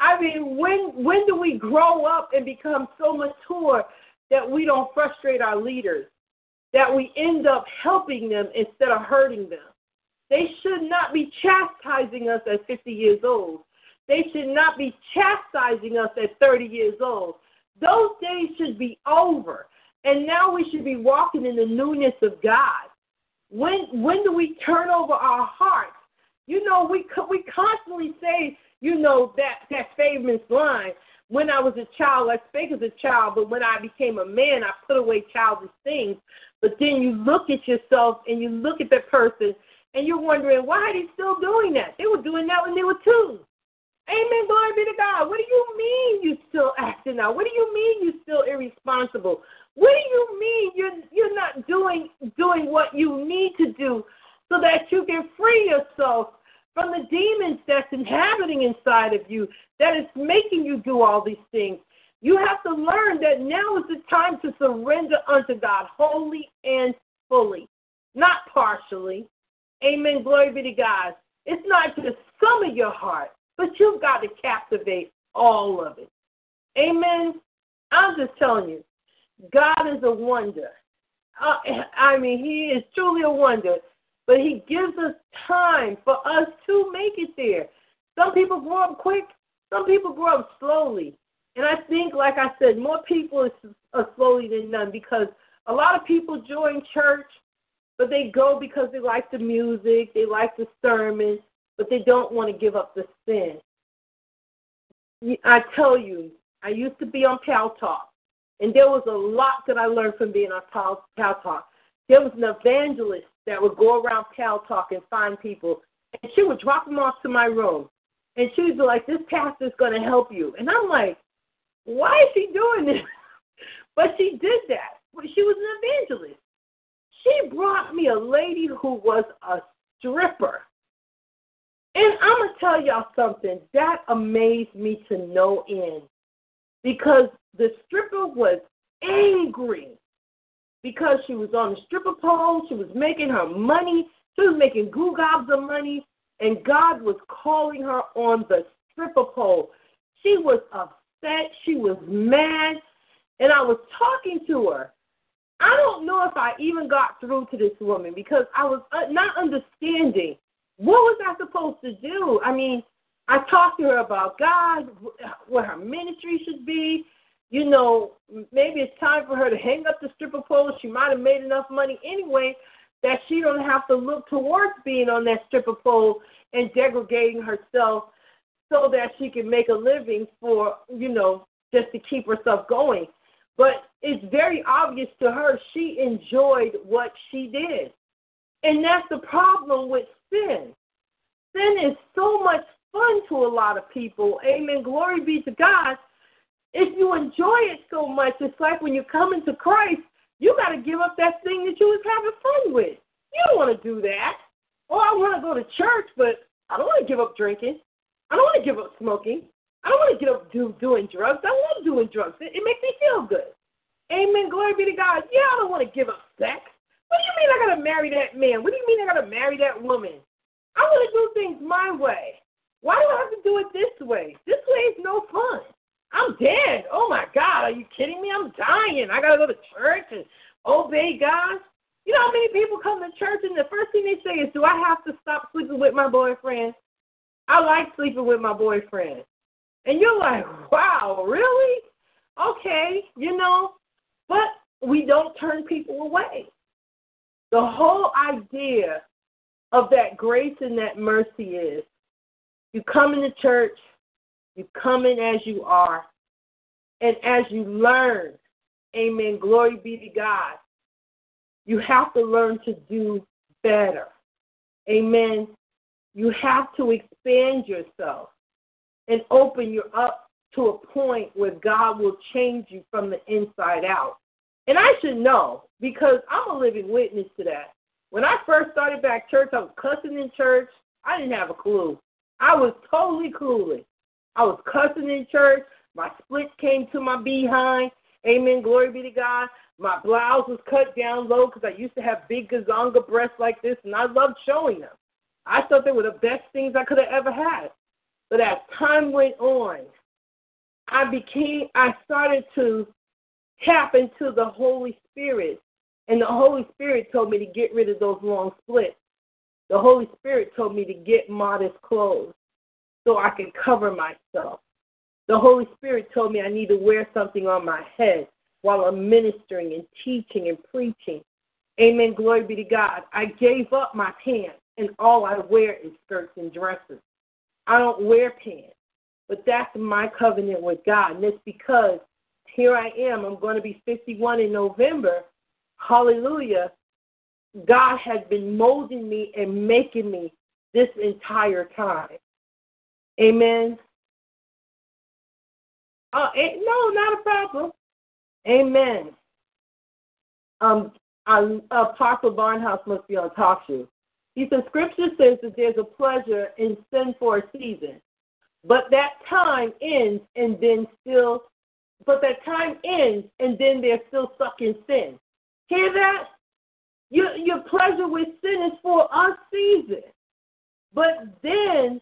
I mean, when when do we grow up and become so mature that we don't frustrate our leaders, that we end up helping them instead of hurting them? They should not be chastising us at 50 years old. They should not be chastising us at 30 years old. Those days should be over. And now we should be walking in the newness of God. When when do we turn over our hearts? You know, we we constantly say, you know, that that famous line. When I was a child, I spake as a child, but when I became a man, I put away childish things. But then you look at yourself and you look at that person and you're wondering why are they still doing that? They were doing that when they were two. Amen. Glory be to God. What do you mean you still acting out? What do you mean you still irresponsible? What do you mean you're you're not doing doing what you need to do so that you can free yourself from the demons that's inhabiting inside of you that is making you do all these things? You have to learn that now is the time to surrender unto God wholly and fully, not partially. Amen. Glory be to God. It's not just some of your heart, but you've got to captivate all of it. Amen. I'm just telling you, God is a wonder. Uh, I mean, He is truly a wonder, but He gives us time for us to make it there. Some people grow up quick, some people grow up slowly. And I think, like I said, more people are slowly than none because a lot of people join church, but they go because they like the music, they like the sermon, but they don't want to give up the sin. I tell you, I used to be on Paltalk, and there was a lot that I learned from being on Pal, Paltalk. There was an evangelist that would go around Paltalk and find people, and she would drop them off to my room. And she would be like, This pastor's going to help you. And I'm like, Why is she doing this? *laughs* but she did that. She was an evangelist. She brought me a lady who was a stripper. And I'm going to tell y'all something that amazed me to no end because the stripper was angry because she was on the stripper pole, she was making her money, she was making goo gobs of money, and God was calling her on the stripper pole. She was upset, she was mad, and I was talking to her. I don't know if I even got through to this woman because I was uh, not understanding what was I supposed to do? I mean, I talked to her about God, what her ministry should be. You know, maybe it's time for her to hang up the stripper pole. She might have made enough money anyway that she don't have to look towards being on that stripper pole and degrading herself so that she can make a living for, you know, just to keep herself going. But it's very obvious to her she enjoyed what she did. And that's the problem with sin. Sin is so much fun to a lot of people. Amen. Glory be to God. If you enjoy it so much, it's like when you come into Christ, you got to give up that thing that you was having fun with. You don't want to do that. Oh, I want to go to church, but I don't want to give up drinking. I don't want to give up smoking. I don't want to give up do, doing drugs. I love doing drugs. It, it makes me feel good. Amen. Glory be to God. Yeah, I don't want to give up sex. What do you mean I got to marry that man? What do you mean I got to marry that woman? I want to do things my way. Why do I have to do it this way? This way is no fun. I'm dead. Oh my God, are you kidding me? I'm dying. I gotta go to church and obey God. You know how many people come to church and the first thing they say is, Do I have to stop sleeping with my boyfriend? I like sleeping with my boyfriend. And you're like, Wow, really? Okay, you know, but we don't turn people away. The whole idea of that grace and that mercy is you come into church, you come in as you are, and as you learn, amen, glory be to God, you have to learn to do better. Amen. You have to expand yourself and open you up to a point where God will change you from the inside out. And I should know because I'm a living witness to that. When I first started back church, I was cussing in church. I didn't have a clue. I was totally clueless. I was cussing in church. My splits came to my behind. Amen. Glory be to God. My blouse was cut down low because I used to have big gazonga breasts like this, and I loved showing them. I thought they were the best things I could have ever had. But as time went on, I became, I started to tap into the Holy Spirit. And the Holy Spirit told me to get rid of those long splits. The Holy Spirit told me to get modest clothes so I can cover myself. The Holy Spirit told me I need to wear something on my head while I'm ministering and teaching and preaching. Amen. Glory be to God. I gave up my pants, and all I wear is skirts and dresses. I don't wear pants, but that's my covenant with God. And it's because here I am. I'm going to be 51 in November. Hallelujah. God has been molding me and making me this entire time. Amen. Uh, eh, no, not a problem. Amen. Um, um, Apostle Barnhouse must be on talk show. He says, Scripture says that there's a pleasure in sin for a season, but that time ends and then still, but that time ends and then they're still stuck in sin. Hear that? Your, your pleasure with sin is for a season. But then,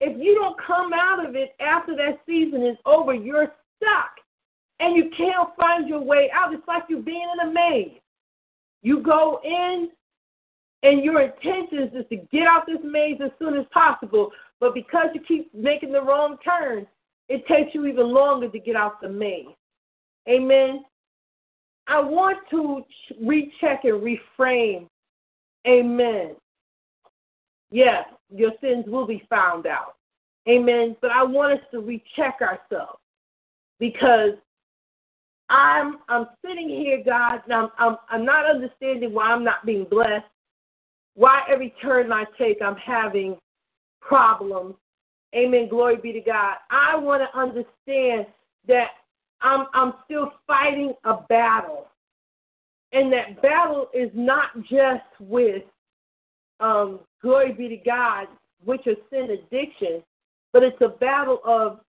if you don't come out of it after that season is over, you're stuck and you can't find your way out. It's like you're being in a maze. You go in, and your intention is to get out this maze as soon as possible, but because you keep making the wrong turn, it takes you even longer to get out the maze. Amen. I want to recheck and reframe. Amen. Yes, your sins will be found out. Amen. But I want us to recheck ourselves because I'm I'm sitting here, God, and I'm I'm I'm not understanding why I'm not being blessed. Why every turn I take I'm having problems. Amen. Glory be to God. I want to understand that I'm I'm still fighting a battle. And that battle is not just with um, glory be to God, which is sin addiction, but it's a battle of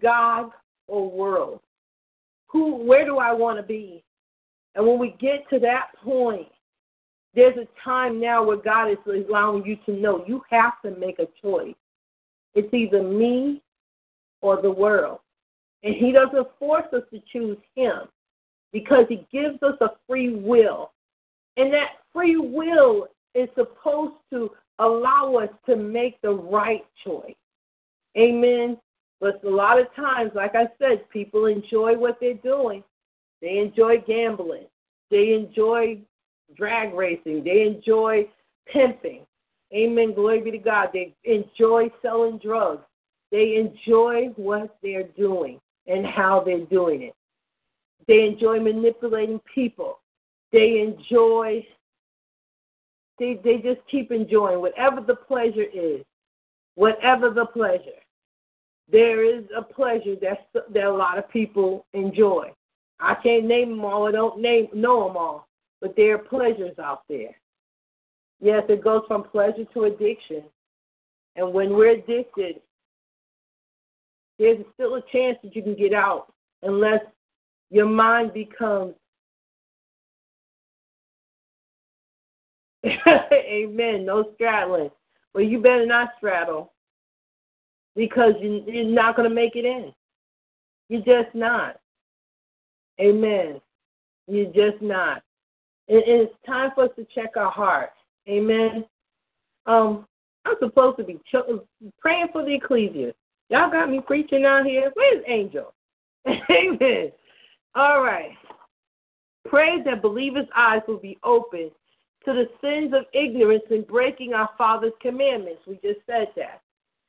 God or world. Who where do I want to be? And when we get to that point, there's a time now where God is allowing you to know you have to make a choice. It's either me or the world. And he doesn't force us to choose him because he gives us a free will. And that free will is supposed to allow us to make the right choice. Amen. But a lot of times, like I said, people enjoy what they're doing. They enjoy gambling. They enjoy drag racing. They enjoy pimping. Amen. Glory be to God. They enjoy selling drugs. They enjoy what they're doing. and how they're doing it. They enjoy manipulating people. They enjoy, they, they just keep enjoying whatever the pleasure is, whatever the pleasure. There is a pleasure that, that a lot of people enjoy. I can't name them all, I don't name, know them all, but there are pleasures out there. Yes, it goes from pleasure to addiction. And when we're addicted, there's still a chance that you can get out unless your mind becomes *laughs* Amen. No straddling. Well, you better not straddle because you, you're not going to make it in. You're just not. Amen. You're just not. And, and it's time for us to check our hearts. Amen. Um, I'm supposed to be ch- praying for the ecclesia. Y'all got me preaching out here. Where's Angel? *laughs* Amen. All right. Pray that believers' eyes will be open to the sins of ignorance and breaking our Father's commandments. We just said that.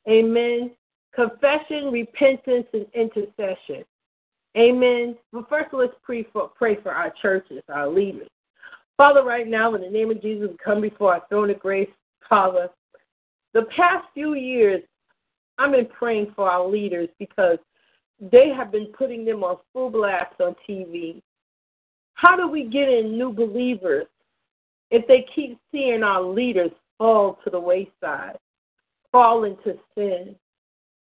Amen. Confession, repentance, and intercession. Amen. But first, let's pray for, pray for our churches, our leaders. Father, right now, in the name of Jesus, we come before our throne of grace, Father. The past few years, I've been praying for our leaders because they have been putting them on full blast on TV. How do we get in new believers if they keep seeing our leaders fall to the wayside, fall into sin?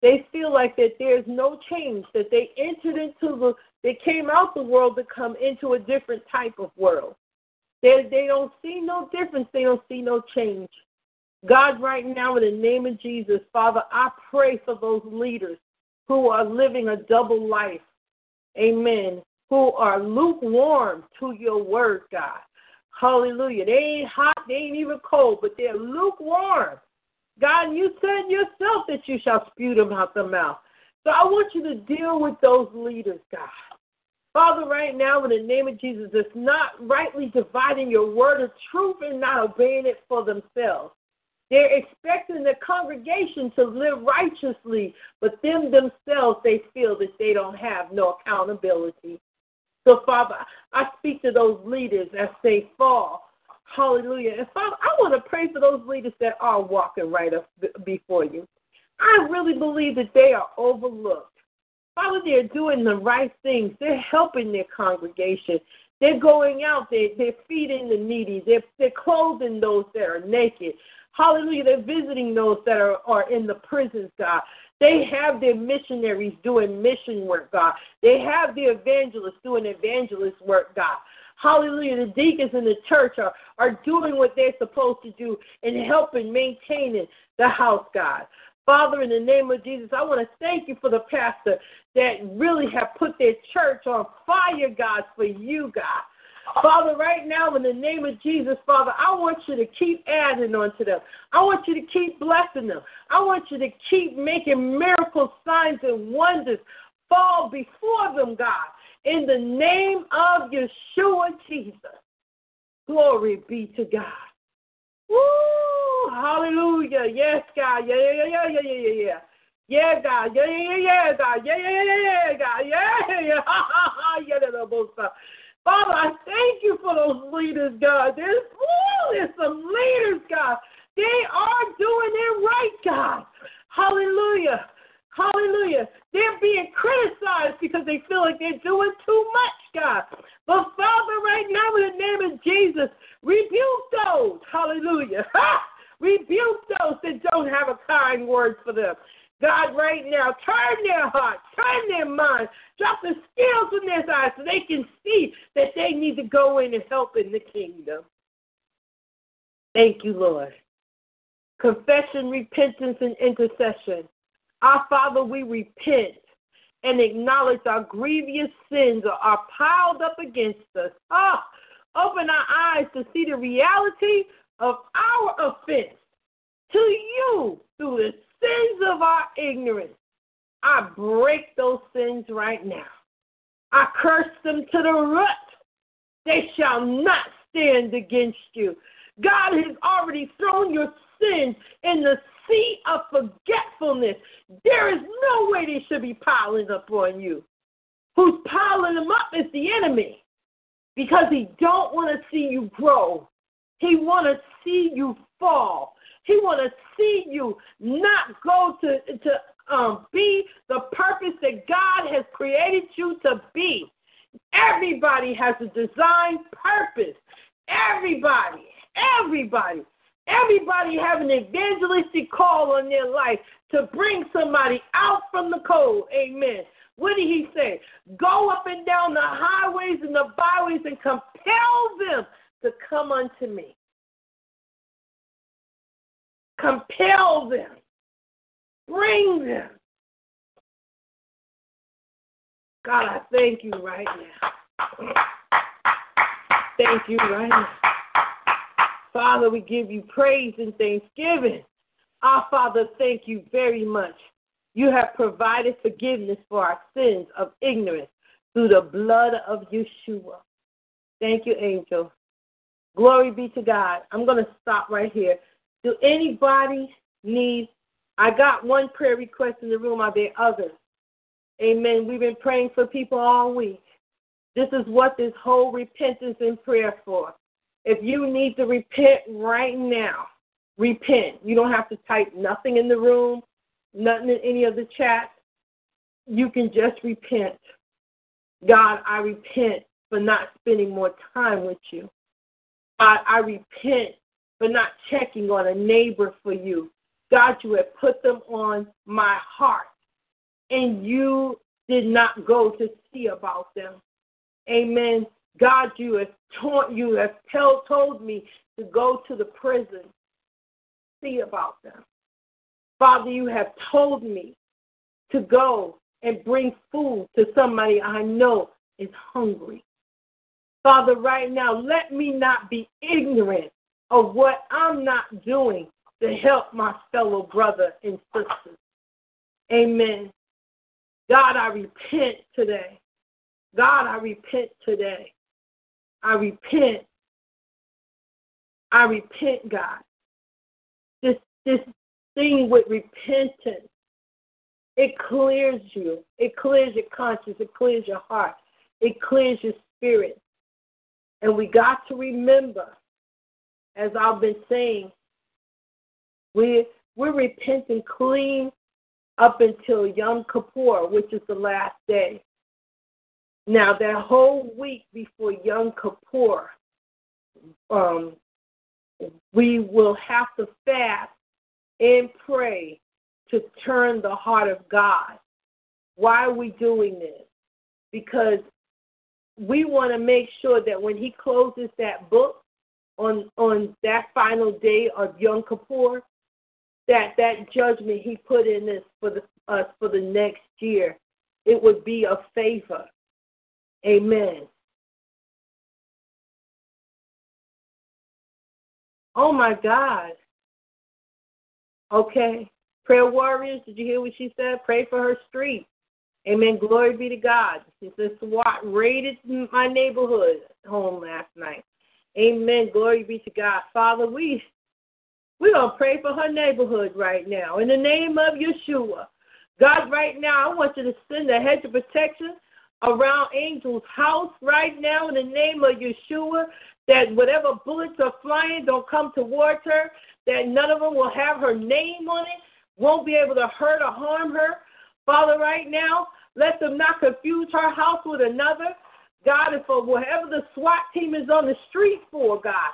They feel like that there's no change, that they entered into the, they came out the world to come into a different type of world. They, they don't see no difference, they don't see no change. God, right now, in the name of Jesus, Father, I pray for those leaders who are living a double life. Amen. Who are lukewarm to your word, God. Hallelujah. They ain't hot, they ain't even cold, but they're lukewarm. God, you said yourself that you shall spew them out the mouth. So I want you to deal with those leaders, God. Father, right now, in the name of Jesus, it's not rightly dividing your word of truth and not obeying it for themselves. They're expecting the congregation to live righteously, but them themselves, they feel that they don't have no accountability. So, Father, I speak to those leaders as they fall. Hallelujah. And Father, I want to pray for those leaders that are walking right up before you. I really believe that they are overlooked. Father, they're doing the right things. They're helping their congregation. They're going out, they're, they're feeding the needy, they're, they're clothing those that are naked. Hallelujah. They're visiting those that are, are in the prisons, God. They have their missionaries doing mission work, God. They have the evangelists doing evangelist work, God. Hallelujah. The deacons in the church are, are doing what they're supposed to do and helping maintaining the house, God. Father, in the name of Jesus, I want to thank you for the pastor that really have put their church on fire, God, for you, God. Father, right now, in the name of Jesus, Father, I want you to keep adding on to them. I want you to keep blessing them. I want you to keep making miracle signs and wonders fall before them, God. In the name of Yeshua Jesus. Glory be to God. Woo! Hallelujah. Yes, God. Yeah, yeah, yeah, yeah, yeah, yeah, yeah. Yeah, Yeah, God. Yeah, yeah, yeah, yeah, God. Yeah, yeah, yeah, yeah, God. Yeah, yeah. Ha, ha, ha. Yeah, yeah, Father, I thank you for those leaders, God. There's, ooh, there's some leaders, God. They are doing it right, God. Hallelujah. Hallelujah. They're being criticized because they feel like they're doing too much, God. But Father, right now, in the name of Jesus, rebuke those. Hallelujah. *laughs* Ha! Rebuke those that don't have a kind word for them. God, right now, turn their heart, turn their mind, drop the scales in their eyes so they can see that they need to go in and help in the kingdom. Thank you, Lord. Confession, repentance, and intercession. Our Father, we repent and acknowledge our grievous sins are piled up against us. Ah, open our eyes to see the reality of our offense to you through sins of our ignorance. I break those sins right now. I curse them to the root. They shall not stand against you. God has already thrown your sins in the sea of forgetfulness. There is no way they should be piling up on you. Who's piling them up is the enemy because he don't want to see you grow. He want to see you fall. He want to see you not go to to um, be the purpose that God has created you to be. Everybody has a design purpose. Everybody, everybody, everybody have an evangelistic call on their life to bring somebody out from the cold. Amen. What did he say? Go up and down the highways and the byways and compel them to come unto me. Compel them. Bring them. God, I thank you right now. Thank you right now. Father, we give you praise and thanksgiving. Our Father, thank you very much. You have provided forgiveness for our sins of ignorance through the blood of Yeshua. Thank you, angel. Glory be to God. I'm going to stop right here. Do anybody need? I got one prayer request in the room. Are there others? Amen. We've been praying for people all week. This is what this whole repentance and prayer for. If you need to repent right now, repent. You don't have to type nothing in the room, nothing in any of the chat. You can just repent. God, I repent for not spending more time with you. God, I repent for not checking on a neighbor for you. God, you have put them on my heart, and you did not go to see about them. Amen. God, you have taught, you have tell, told me to go to the prison, see about them. Father, you have told me to go and bring food to somebody I know is hungry. Father, right now, let me not be ignorant of what I'm not doing to help my fellow brother and sister. Amen. God, I repent today. God, I repent today. I repent. I repent, God. This this thing with repentance, it clears you. It clears your conscience. It clears your heart. It clears your spirit. And we got to remember, as I've been saying, we we're repenting clean up until Yom Kippur, which is the last day. Now, that whole week before Yom Kippur, um, we will have to fast and pray to turn the heart of God. Why are we doing this? Because we want to make sure that when He closes that book on on that final day of Yom Kippur, that that judgment He put in this for the, us for the next year, it would be a favor Amen. Oh my God. Okay. Prayer warriors, did you hear what she said? Pray for her street. Amen. Glory be to God. Says SWAT raided my neighborhood home last night. Amen. Glory be to God. Father, we we're gonna pray for her neighborhood right now. In the name of Yeshua. God, right now, I want you to send a hedge of protection around Angel's house right now in the name of Yeshua. That whatever bullets are flying don't come towards her. That none of them will have her name on it. Won't be able to hurt or harm her. Father, right now, let them not confuse her house with another. God, and for whatever the SWAT team is on the street for, God.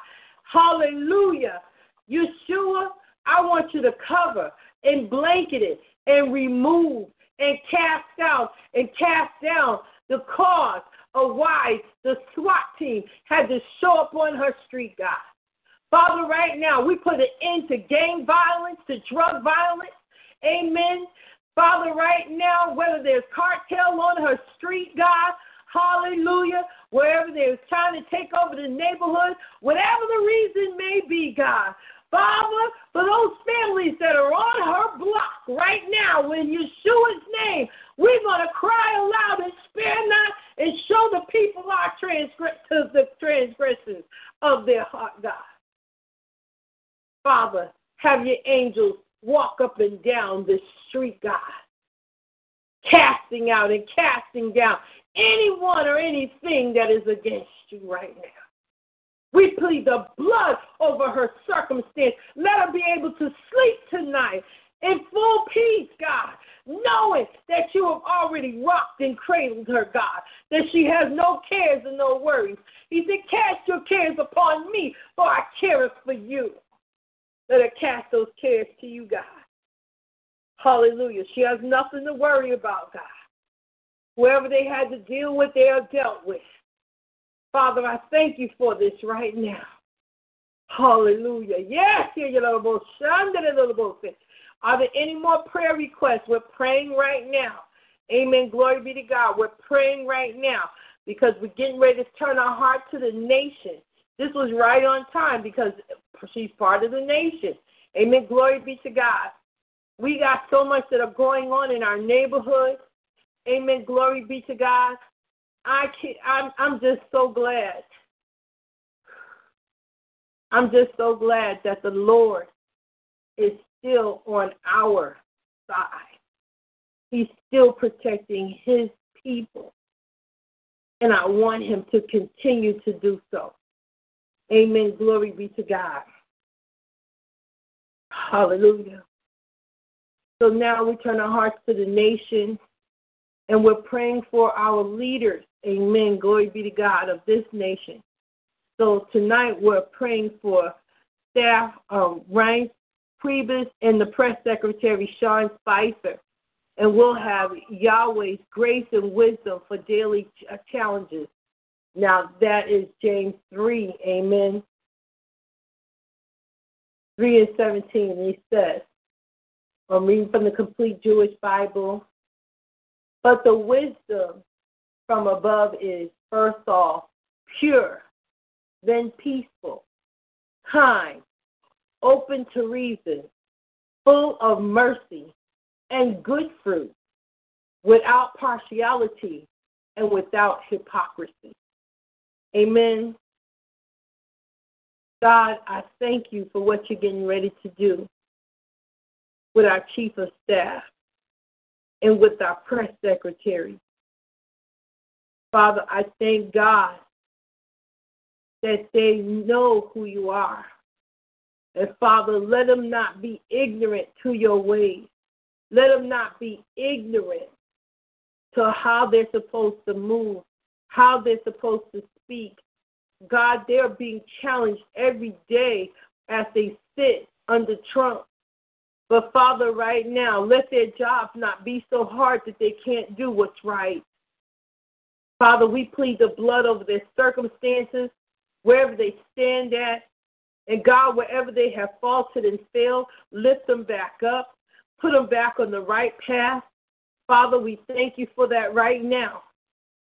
Hallelujah. Yeshua, I want you to cover and blanket it and remove and cast out and cast down the cause of why the SWAT team had to show up on her street, God. Father, right now, we put an end to gang violence, to drug violence. Amen. Father, right now, whether there's cartel on her street, God, hallelujah, wherever they're trying to take over the neighborhood, whatever the reason may be, God, Father, for those families that are on her block right now, in Yeshua's name, we're going to cry aloud and spare not and show the people our transgress- the transgressions of their heart, God. Father, Have your angels walk up and down the street, God, casting out and casting down anyone or anything that is against you right now. We plead the blood over her circumstance. Let her be able to sleep tonight in full peace, God, knowing that you have already rocked and cradled her, God, that she has no cares and no worries. He said, Cast your cares upon me, for I care for you. Let her cast those cares to you, God. Hallelujah. She has nothing to worry about, God. Whoever they had to deal with, they are dealt with. Father, I thank you for this right now. Hallelujah. Yes, here your little boy, Shanda little boy. are there any more prayer requests? We're praying right now. Amen. Glory be to God. We're praying right now because we're getting ready to turn our heart to the nation. This was right on time because she's part of the nation. Amen. Glory be to God. We got so much that are going on in our neighborhood. Amen. Glory be to God. I can I'm I'm just so glad. I'm just so glad that the Lord is still on our side. He's still protecting his people. And I want him to continue to do so. Amen. Glory be to God. Hallelujah. So now we turn our hearts to the nation and we're praying for our leaders. Amen. Glory be to God of this nation. So tonight we're praying for staff um, Reince Priebus and the press secretary Sean Spicer. And we'll have Yahweh's grace and wisdom for daily ch- challenges. Now that is James 3. Amen. 3 and 17. He says, I'm reading from the complete Jewish Bible. But the wisdom from above is, first off, pure, then peaceful, kind, open to reason, full of mercy and good fruit, without partiality and without hypocrisy. Amen. God, I thank you for what you're getting ready to do with our chief of staff and with our press secretary. Father, I thank God that they know who you are. And Father, let them not be ignorant to your ways. Let them not be ignorant to how they're supposed to move, how they're supposed to speak. God, they're being challenged every day as they sit under Trump. But Father, right now, let their jobs not be so hard that they can't do what's right. Father, we plead the blood over their circumstances, wherever they stand at. And God, wherever they have faltered and failed, lift them back up, put them back on the right path. Father, we thank you for that right now.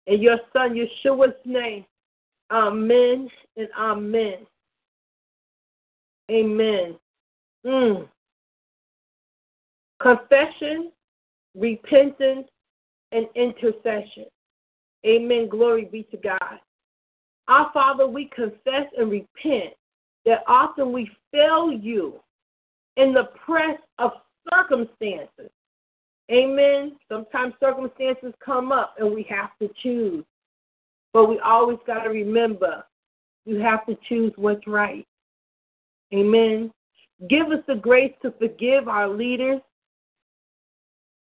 In your Son, Yeshua's name, amen and amen. Amen. Mm confession, repentance, and intercession. Amen. Glory be to God. Our Father, we confess and repent that often we fail you in the press of circumstances. Amen. Sometimes circumstances come up and we have to choose. But we always got to remember you have to choose what's right. Amen. Give us the grace to forgive our leaders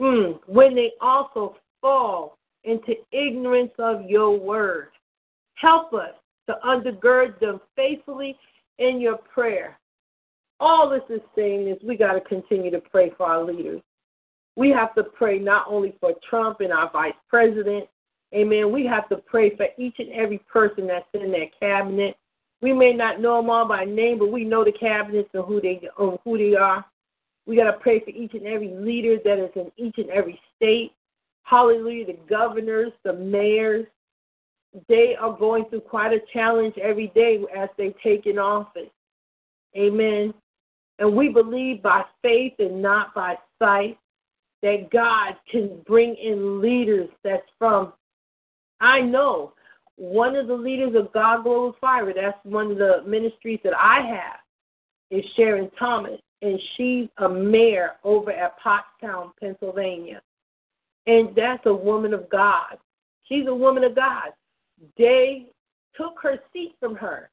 mm, when they also fall into ignorance of your word. Help us to undergird them faithfully in your prayer. All this is saying is we got to continue to pray for our leaders. We have to pray not only for Trump and our vice president, amen. We have to pray for each and every person that's in that cabinet. We may not know them all by name, but we know the cabinets and who they who they are. We got to pray for each and every leader that is in each and every state. Hallelujah. The governors, the mayors, they are going through quite a challenge every day as they take in office. Amen. And we believe by faith and not by sight that God can bring in leaders that's from, I know, one of the leaders of God Global Fire, that's one of the ministries that I have, is Sharon Thomas. and she's a mayor over at Pottstown, Pennsylvania. And that's a woman of God. She's a woman of God. They took her seat from her,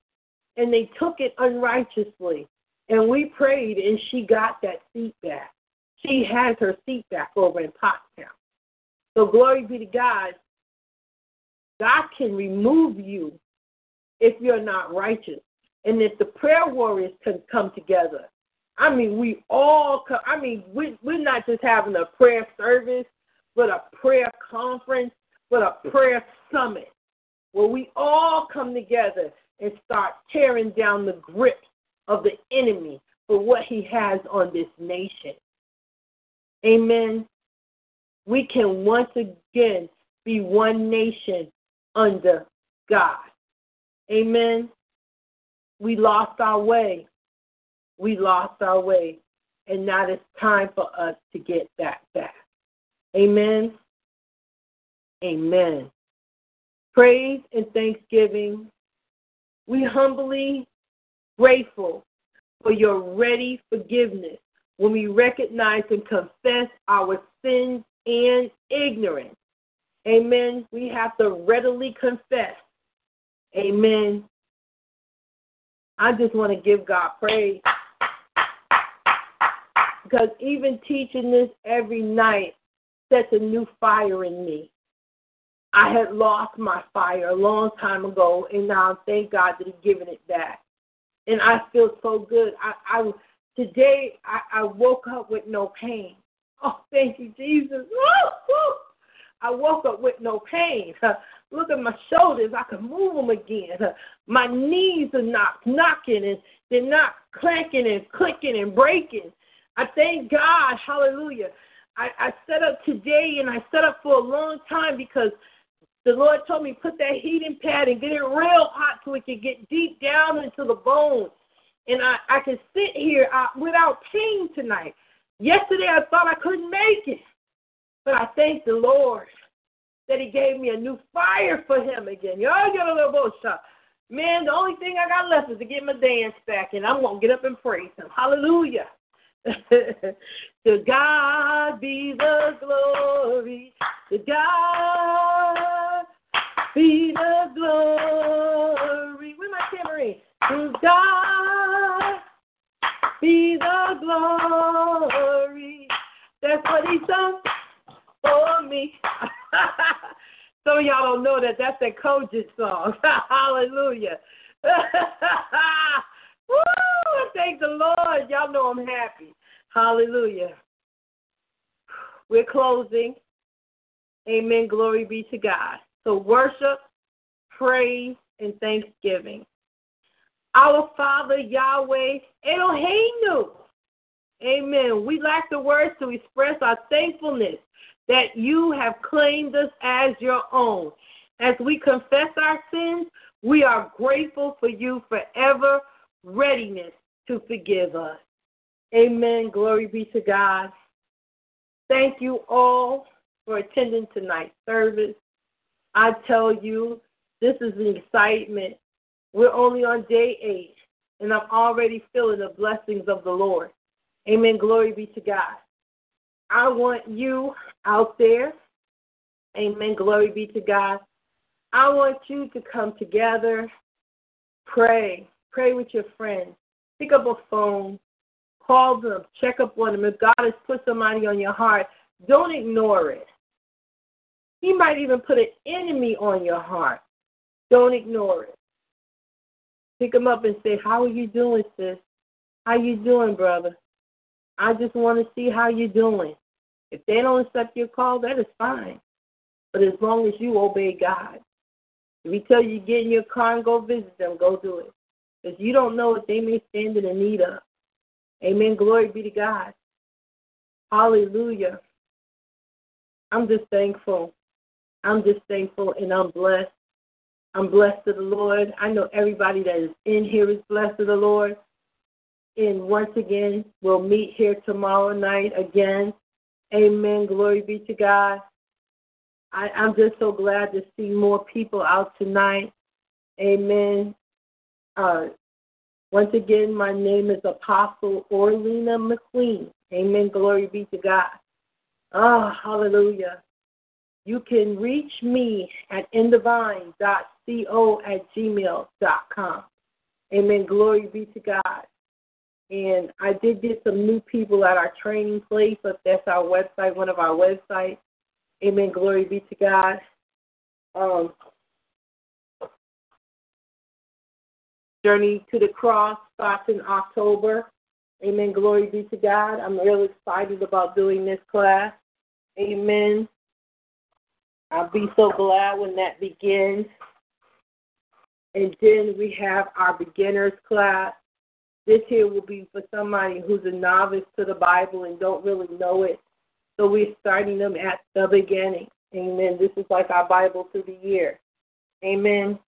and they took it unrighteously. And we prayed, and she got that seat back. She has her seat back over in Pottstown. So glory be to God. God can remove you if you're not righteous. And if the prayer warriors can come together, I mean, we all come, I mean, we, we're not just having a prayer service, but a prayer conference, but a prayer summit where we all come together and start tearing down the grip of the enemy for what he has on this nation. Amen. We can once again be one nation under God. Amen. We lost our way. We lost our way. And now it's time for us to get that back. Amen. Amen. Praise and thanksgiving. We humbly grateful for your ready forgiveness when we recognize and confess our sins and ignorance. Amen. We have to readily confess. Amen. I just want to give God praise. Because even teaching this every night sets a new fire in me. I had lost my fire a long time ago, and now thank God that He's given it back. And I feel so good. I, I today I, I woke up with no pain. Oh, thank you, Jesus. I woke up with no pain. *laughs* Look at my shoulders. I can move them again. *laughs* My knees are not knocking and they're not clanking and clicking and breaking. I thank God. Hallelujah. I, I set up today and I set up for a long time because the Lord told me put that heating pad and get it real hot so it can get deep down into the bones. And I, I can sit here without pain tonight. Yesterday I thought I couldn't make it. But I thank the Lord that He gave me a new fire for Him again. Y'all get a little bullshit. Man, the only thing I got left is to get my dance back, and I'm going to get up and praise Him. Hallelujah. *laughs* to God be the glory. To God be the glory. Where's my tambourine? To God be the glory. That's what He's done for me. *laughs* Some of y'all don't know that that's a Kojic song. *laughs* Hallelujah. *laughs* Woo! Thank the Lord. Y'all know I'm happy. Hallelujah. We're closing. Amen. Glory be to God. So worship, praise, and thanksgiving. Our Father Yahweh Eloheinu. Amen. We lack the words to express our thankfulness that you have claimed us as your own. As we confess our sins, we are grateful for you forever readiness to forgive us. Amen. Glory be to God. Thank you all for attending tonight's service. I tell you, this is an excitement. We're only on day eight, and I'm already feeling the blessings of the Lord. Amen. Glory be to God. I want you out there. Amen. Glory be to God. I want you to come together, pray, pray with your friends, pick up a phone, call them, check up on them. If God has put somebody on your heart, don't ignore it. He might even put an enemy on your heart. Don't ignore it. Pick them up and say, How are you doing, sis? How you doing, brother? I just want to see how you're doing. If they don't accept your call, that is fine. But as long as you obey God, if He tell you get in your car and go visit them, go do it. Because you don't know what they may stand in the need of. Amen. Glory be to God. Hallelujah. I'm just thankful. I'm just thankful and I'm blessed. I'm blessed to the Lord. I know everybody that is in here is blessed to the Lord. And once again, we'll meet here tomorrow night again. Amen. Glory be to God. I, I'm just so glad to see more people out tonight. Amen. Uh, Once again, my name is Apostle Orlena McQueen. Amen. Glory be to God. Oh, hallelujah. You can reach me at indivine.co at gmail.com. Amen. Glory be to God. And I did get some new people at our training place. But that's our website, one of our websites. Amen. Glory be to God. Um, Journey to the Cross starts in October. Amen. Glory be to God. I'm really excited about doing this class. Amen. I'll be so glad when that begins. And then we have our beginners class. This here will be for somebody who's a novice to the Bible and don't really know it. So we're starting them at the beginning. Amen. This is like our Bible through the year. Amen.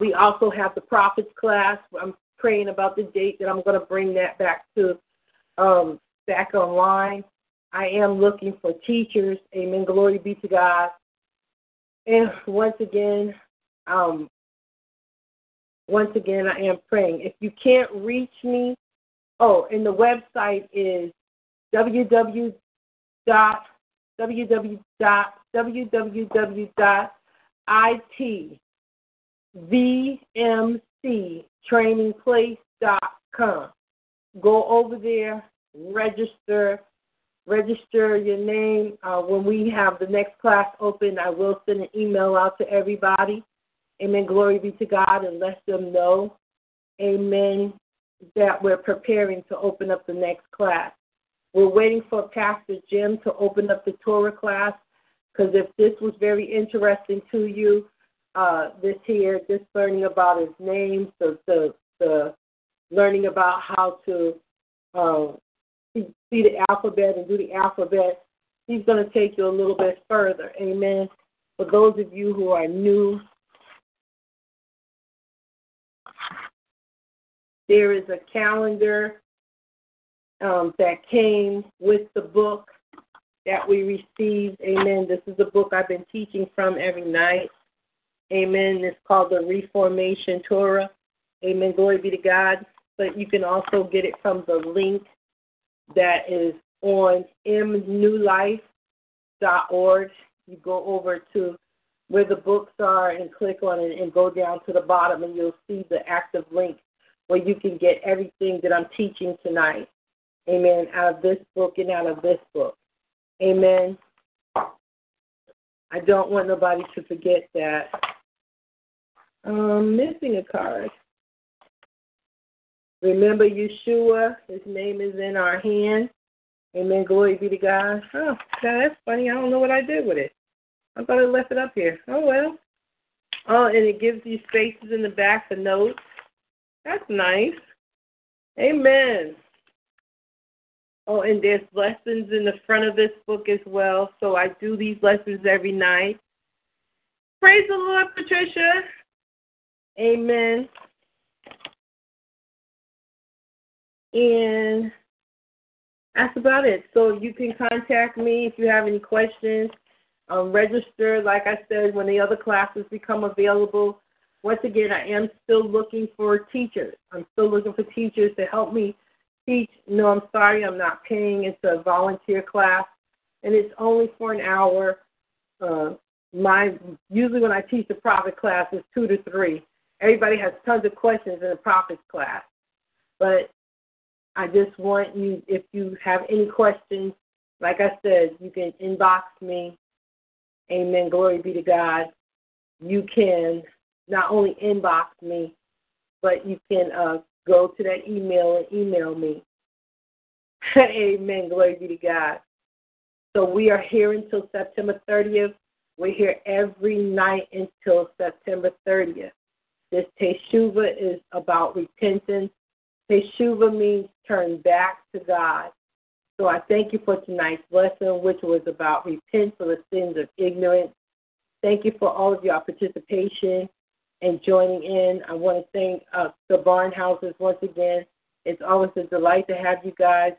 We also have the prophets class. I'm praying about the date that I'm going to bring that back to um, back online. I am looking for teachers. Amen. Glory be to God. And once again, um, once again, I am praying. If you can't reach me, oh, and the website is www www dot com. Go over there, register, register your name. Uh, when we have the next class open, I will send an email out to everybody. Amen. Glory be to God and let them know, amen, that we're preparing to open up the next class. We're waiting for Pastor Jim to open up the Torah class because if this was very interesting to you, uh, this here, this learning about his name, so the, the learning about how to uh, see, the alphabet and do the alphabet, he's going to take you a little bit further. Amen. For those of you who are new There is a calendar um, that came with the book that we received. Amen. This is the book I've been teaching from every night. Amen. It's called the Reformation Torah. Amen. Glory be to God. But you can also get it from the link that is on mnewlife.org. You go over to where the books are and click on it and go down to the bottom and you'll see the active link where you can get everything that I'm teaching tonight. Amen. Out of this book and out of this book. Amen. I don't want nobody to forget that. I'm missing a card. Remember Yeshua, his name is in our hand. Amen. Glory be to God. Oh, that's funny. I don't know what I did with it. I thought I left it up here. Oh well. Oh, and it gives you spaces in the back for notes. That's nice. Amen. Oh, and there's lessons in the front of this book as well. So I do these lessons every night. Praise the Lord, Patricia. Amen. And that's about it. So you can contact me if you have any questions. Um, register, like I said, when the other classes become available once again, I am still looking for teachers. I'm still looking for teachers to help me teach. No, I'm sorry, I'm not paying. It's a volunteer class, and it's only for an hour. Uh, my usually when I teach the prophet class, it's two to three. Everybody has tons of questions in the prophet class, but I just want you, if you have any questions, like I said, you can inbox me. Amen. Glory be to God. You can not only inbox me, but you can uh, go to that email and email me. *laughs* Amen. Glory be to God. So we are here until September 30th. We're here every night until September 30th. This Teshuvah is about repentance. Teshuvah means turn back to God. So I thank you for tonight's lesson, which was about repent for the sins of ignorance. Thank you for all of your participation and joining in. I want to thank uh, the Barnhouses once again. It's always a delight to have you guys.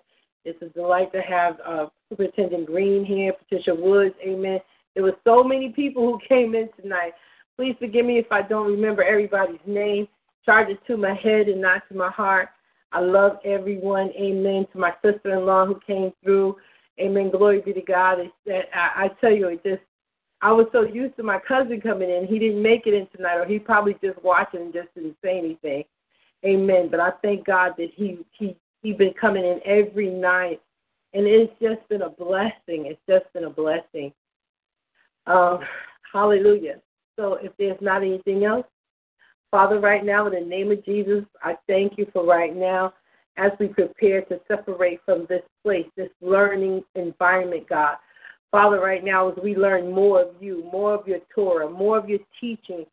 It's a delight to have uh, Superintendent Green here, Patricia Woods. Amen. There were so many people who *laughs* came in tonight. Please forgive me if I don't remember everybody's name. charge it to my head and not to my heart. I love everyone. Amen. To my sister in law who came through. Amen. Glory be to God. It's I, I tell you, it just I was so used to my cousin coming in. He didn't make it in tonight, or he probably just watching and just didn't say anything. Amen. But I thank God that he he he been coming in every night, and it's just been a blessing. It's just been a blessing. Um, hallelujah. So if there's not anything else, Father, right now, in the name of Jesus, I thank you for right now as we prepare to separate from this place, this learning environment, God. Father, right now, as we learn more of you, more of your Torah, more of your teachings,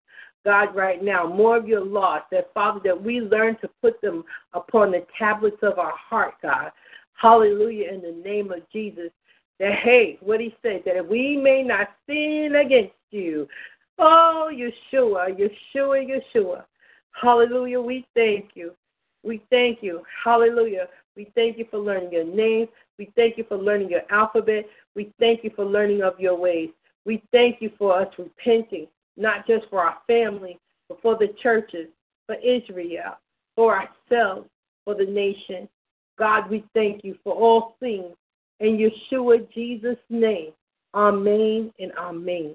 God, right now, more of your laws, that Father, that we learn to put them upon the tablets of our heart, God. Hallelujah, in the name of Jesus. That, hey, what he said, that we may not sin against you. Oh, Yeshua, Yeshua, Yeshua. Hallelujah. We thank you. We thank you. Hallelujah. We thank you for learning your name. We thank you for learning your alphabet. We thank you for learning of your ways. We thank you for us repenting, not just for our family, but for the churches, for Israel, for ourselves, for the nation. God, we thank you for all things. In Yeshua Jesus' name, Amen and Amen.